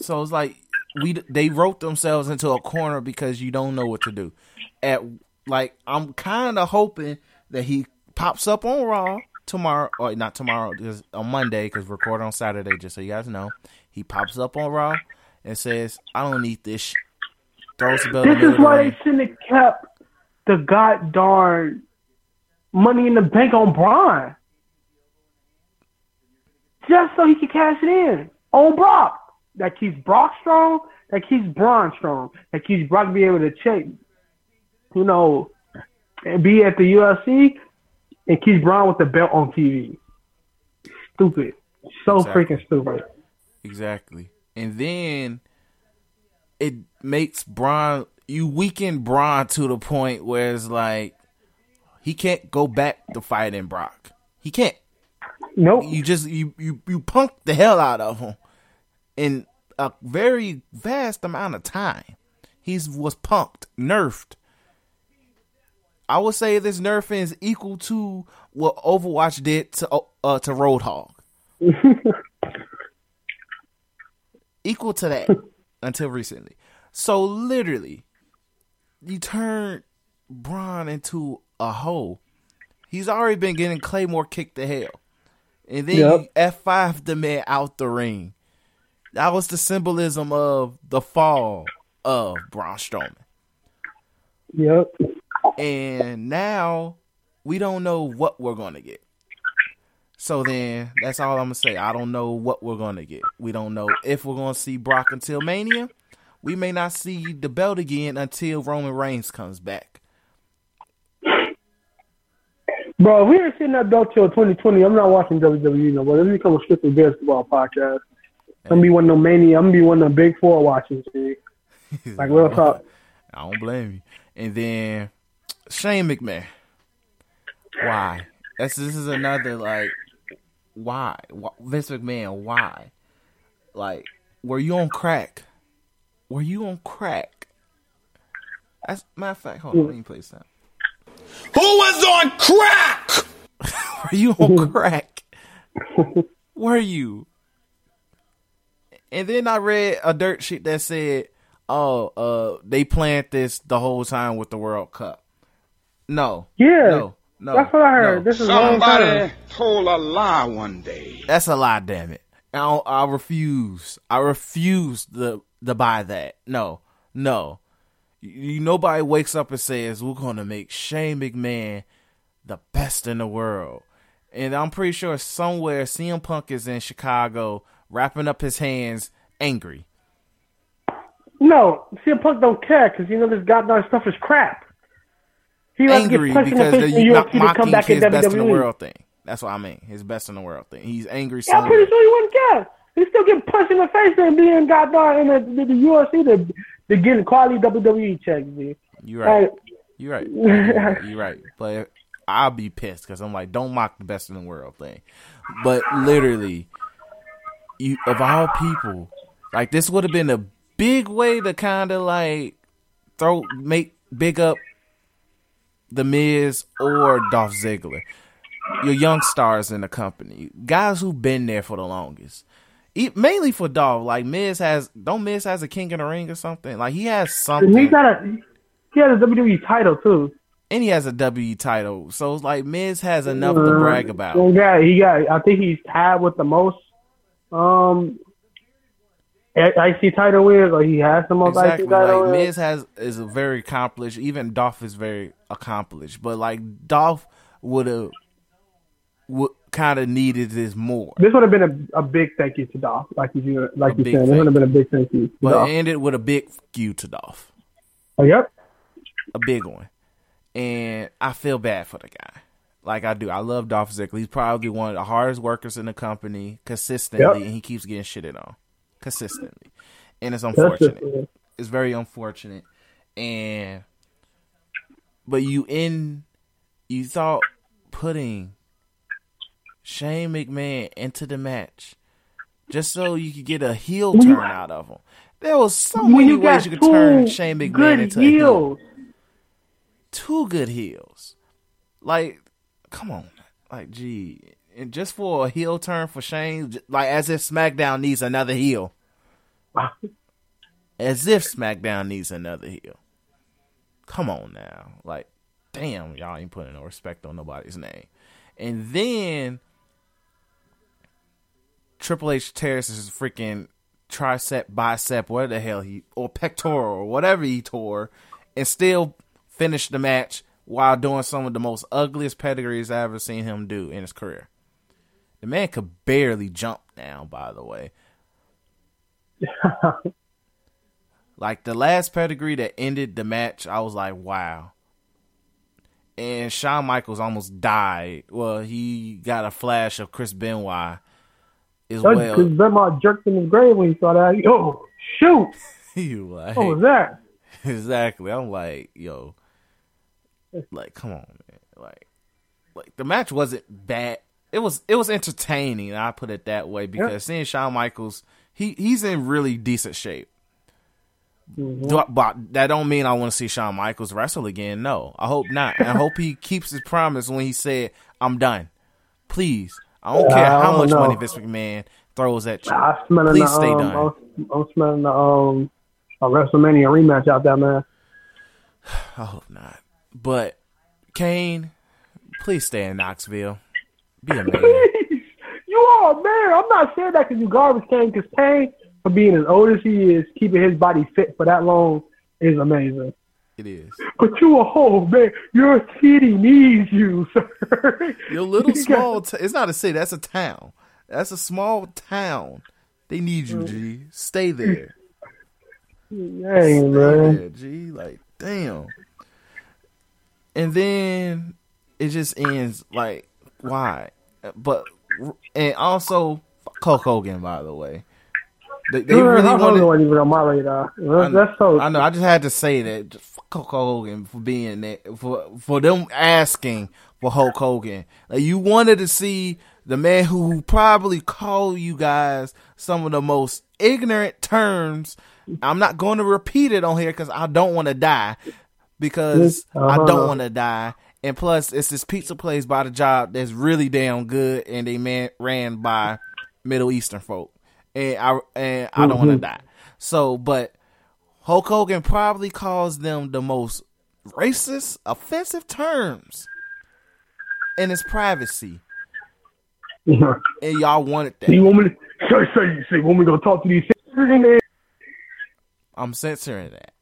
So it's like we they wrote themselves into a corner because you don't know what to do. At like I'm kind of hoping that he pops up on Raw tomorrow, or not tomorrow, just on Monday, because we're recording on Saturday, just so you guys know. He pops up on Raw and says, I don't need this shit. Throws the belt This is why they shouldn't have kept the god darn money in the bank on Braun. Just so he could cash it in on Brock. That keeps Brock strong, that keeps Braun strong, that keeps Brock be able to check, you know, and be at the UFC and keeps Braun with the belt on TV. Stupid. So Exactly. freaking stupid. Exactly. And then it makes Braun you weaken Braun to the point where it's like he can't go back to fighting Brock. He can't. Nope. You just you you you punk the hell out of him in a very vast amount of time. He's was punked, nerfed. I would say this nerfing is equal to what Overwatch did to uh, to Roadhog. equal to that until recently. So literally, you turn Braun into a hoe. He's already been getting Claymore kicked to hell. And then Yep. F5 the man out the ring. That was the symbolism of the fall of Braun Strowman. Yep. And now we don't know what we're going to get. So then that's all I'm going to say. I don't know what we're going to get. We don't know if we're going to see Brock until Mania. We may not see the belt again until Roman Reigns comes back. Bro, if we ain't sitting that belt till 2020, I'm not watching WWE no more. Let me become a strictly basketball podcast. I'm gonna be one of the mania. I'm gonna be one of the big four watching. Like real talk. I don't blame you. And then Shane McMahon. Why? That's this is another like why? Wh- Vince McMahon, why? Like, were you on crack? Were you on crack? As matter of fact, hold on, let me play this. Who was on crack? Were you on crack? Were you? And then I read a dirt sheet that said, "Oh, uh, they planned this the whole time with the World Cup." No, Yeah. no, no. That's what I heard. no. This is a long time. Somebody told a lie one day. That's a lie, damn it. I, I refuse. I refuse to to buy that. No, no. You, you- nobody wakes up and says we're gonna make Shane McMahon the best in the world. And I'm pretty sure somewhere CM Punk is in Chicago wrapping up his hands, angry. No, CM Punk don't care because you know this goddamn stuff is crap. He like to angry get punched in because the they're face in not UFC to come mocking back in his best in the world thing. That's what I mean. His best in the world thing. He's angry. Yeah, I'm pretty sure he wouldn't care. He's still getting punched in the face and being goddamn in the, the, the UFC to, to getting quality WWE checks. Dude. You're right. Like, You're right. You're right. But I'll be pissed because I'm like, don't mock the best in the world thing. But literally, you of all people, like this would have been a big way to kind of like throw make big up the Miz or Dolph Ziggler. Your young stars in the company, guys who've been there for the longest. E- mainly for Dolph, like Miz has, don't Miz has a King in the Ring or something? Like he has something. he got a he has a WWE title too. and he has a W title. So it's like Miz has enough to brag about. Uh, He he got. I think he's tied with the most um IC title wins, or he has the most Exactly. IC title Like wins. Miz has is a very accomplished. Even Dolph is very accomplished. But like Dolph would have would kind of needed this more. This would have been a, a big thank you to Dolph, like you like A you said. This would have been a big thank you. But Dolph. it ended with a big fuck you to Dolph. Oh, yep. A big one. And I feel bad for the guy. Like I do. I love Dolph Ziggler. He's probably one of the hardest workers in the company consistently, Yep. and he keeps getting shitted on consistently. And it's unfortunate. it's very unfortunate and but you in you thought putting Shane McMahon into the match just so you could get a heel turn out of him. There was so when many ways you could turn Shane McMahon into a heel. heels. Two good heels. Like, come on. Like, gee. And just for a heel turn for Shane, like as if SmackDown needs another heel. as if SmackDown needs another heel. Come on now. Like, damn, y'all ain't putting no respect on nobody's name. And then Triple H tears his freaking tricep, bicep, whatever the hell he, or pectoral, or whatever he tore, and still finished the match while doing some of the most ugliest pedigrees I ever seen him do in his career. The man could barely jump now, by the way. like the last pedigree that ended the match, I was like, wow. And Shawn Michaels almost died. Well, he got a flash of Chris Benoit as That's well. because Benoit jerked in his grave when he saw that. Yo, shoot! you like, What was that? exactly. I'm like, yo, like, come on, man. Like, like the match wasn't bad. It was it was entertaining. I put it that way because seeing Shawn Michaels, he he's in really decent shape. Do I- but that don't mean I want to see Shawn Michaels wrestle again. No, I hope not. I hope he keeps his promise when he said, "I'm done." Please, I don't care I how don't much know. money Vince McMahon throws at you. I'm Please the, stay um, done. I'm, I'm smelling the um, a WrestleMania rematch out there, man. I hope not. But Kane, please stay in Knoxville. Be a man. Please. you are a man. I'm not saying that because you garbage can. Because Kane, for being as old as he is, keeping his body fit for that long is amazing. It is. But you a whole man. Your city needs you, sir. Your little small. T- it's not a city. That's a town. That's a small town. They need you, G. Stay there. Dang, Stay man. there, G. Like, damn. And then it just ends like, why? But and also Hulk Hogan, by the way. They, they really Hulk wanted. Hogan wasn't even on my radar. That's, that's so. I know. I just had to say that. Fuck Hulk Hogan for being there for for them asking for Hulk Hogan. Like you wanted to see the man who probably called you guys some of the most ignorant terms. I'm not going to repeat it on here because I don't want to die. Because I Uh-huh. don't want to die. And plus, it's this pizza place by the job that's really damn good, and they man ran by Middle Eastern folk, and I and I don't want to mm-hmm. die. So, but Hulk Hogan probably calls them the most racist, offensive terms in his privacy, Yeah. and y'all wanted So you want me to so, so you say want me to go talk to these? I'm censoring that,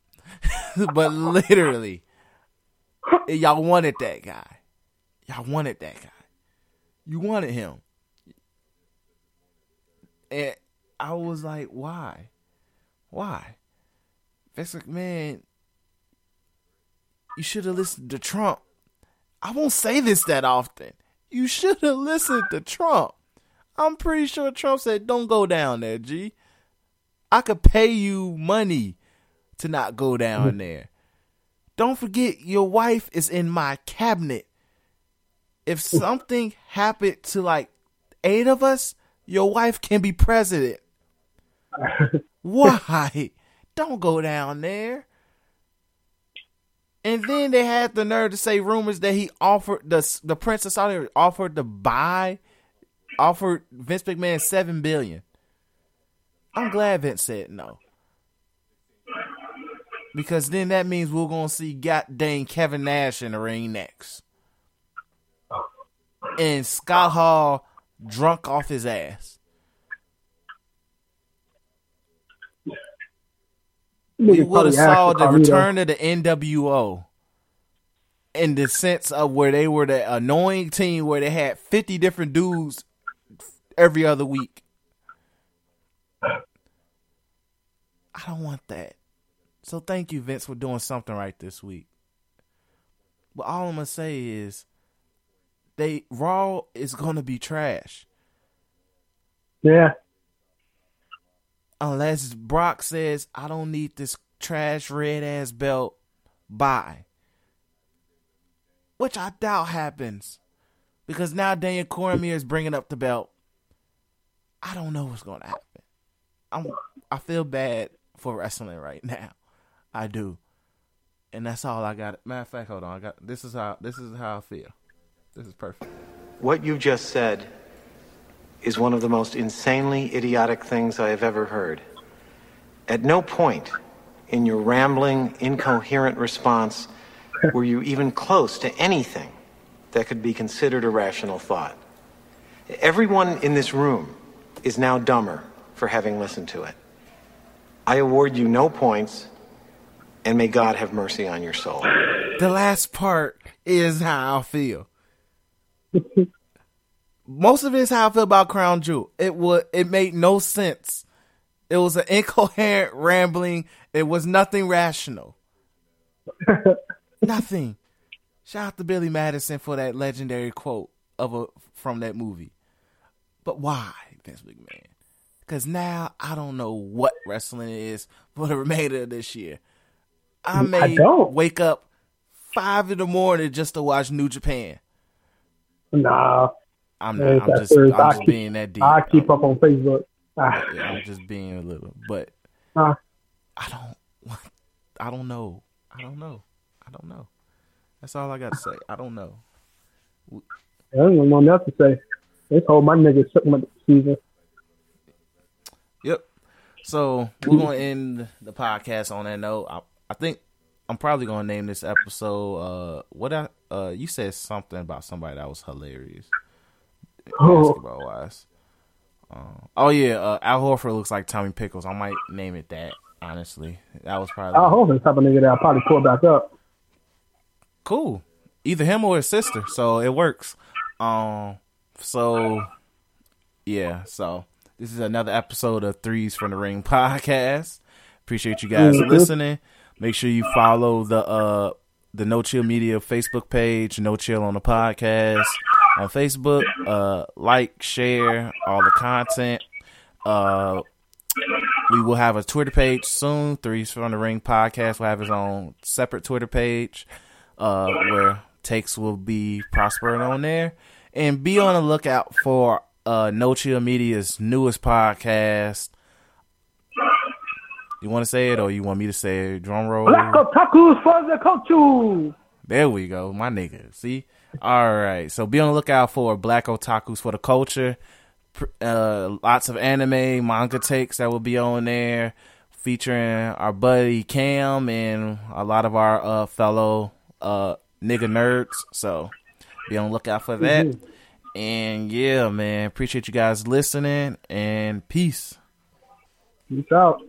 but literally, y'all wanted that guy. Y'all wanted that guy. You wanted him, and I was like, why? Why? Vince McMahon, you should have listened to Trump. I won't say this that often. You should have listened to Trump. I'm pretty sure Trump said, "Don't go down there, G. I could pay you money to not go down mm. there. Don't forget, your wife is in my cabinet. If something happened to like eight of us, your wife can be president. Why? Don't go down there. And then they had the nerve to say rumors that he offered the the Prince of Saudi Arabia offered to buy, offered Vince McMahon seven billion. I'm glad Vince said no. Because then that means we're gonna see goddamn Kevin Nash in the ring next. And Scott Hall drunk off his ass. We would have saw the return of the NWO in the sense of where they were the annoying team where they had 50 different dudes every other week. I don't want that. So thank you, Vince, for doing something right this week. But all I'm gonna say is they Raw is gonna be trash. Yeah. unless Brock says, I don't need this trash red ass belt, bye. Which I doubt happens. Because now Daniel Cormier is bringing up the belt. I don't know what's going to happen. I'm, I feel bad for wrestling right now. I do. And that's all I got. Matter of fact, hold on. I got this is how this is how I feel. This is perfect. What you just said is one of the most insanely idiotic things I have ever heard. At no point in your rambling, incoherent response were you even close to anything that could be considered a rational thought. Everyone in this room is now dumber for having listened to it. I award you no points, and may God have mercy on your soul. The last part is how I feel. Most of it is how I feel about Crown Jewel. It would it made no sense. It was an incoherent rambling. It was nothing rational. nothing. Shout out to Billy Madison for that legendary quote of a from that movie. But why, Vince McMahon? Because now I don't know what wrestling is for the remainder of this year. I may I don't. wake up five in the morning just to watch New Japan. Nah. I'm not. I'm just. I'm just keep- being that deep. I keep up on Facebook. Ah, Yeah, I'm just being a little, but ah. I don't. I don't know. I don't know. I don't know. That's all I got to say. I don't know. I don't know nothing to say. They told my niggas took my season. Yep. So we're gonna end the podcast on that note. I, I think I'm probably gonna name this episode. Uh, what? I, uh, you said something about somebody that was hilarious, Oh. basketball wise. Uh, oh yeah, uh, Al Horford looks like Tommy Pickles. I might name it that. Honestly, that was probably Al the type of nigga that I'll probably pull back up. cool. Either him or his sister, so it works. Um, so yeah, so this is another episode of Threes from the Ring podcast. Appreciate you guys Mhm. listening. Make sure you follow the uh the No Chill Media Facebook page, No Chill on the podcast on Facebook. Uh, like, share all the content. Uh, we will have a Twitter page soon. Threes from the Ring podcast will have its own separate Twitter page, uh, where takes will be prospering on there. And be on the lookout for uh, No Chill Media's newest podcast. You want to say it, or you want me to say it? Drum roll. Black otakus for the culture. There we go, my nigga. See, all right. So be on the lookout for Black Otakus for the culture. Uh, lots of anime, manga takes that will be on there, featuring our buddy Cam and a lot of our uh, fellow uh, nigga nerds. So be on the lookout for that. Mhm. And yeah, man, appreciate you guys listening and peace. Peace out.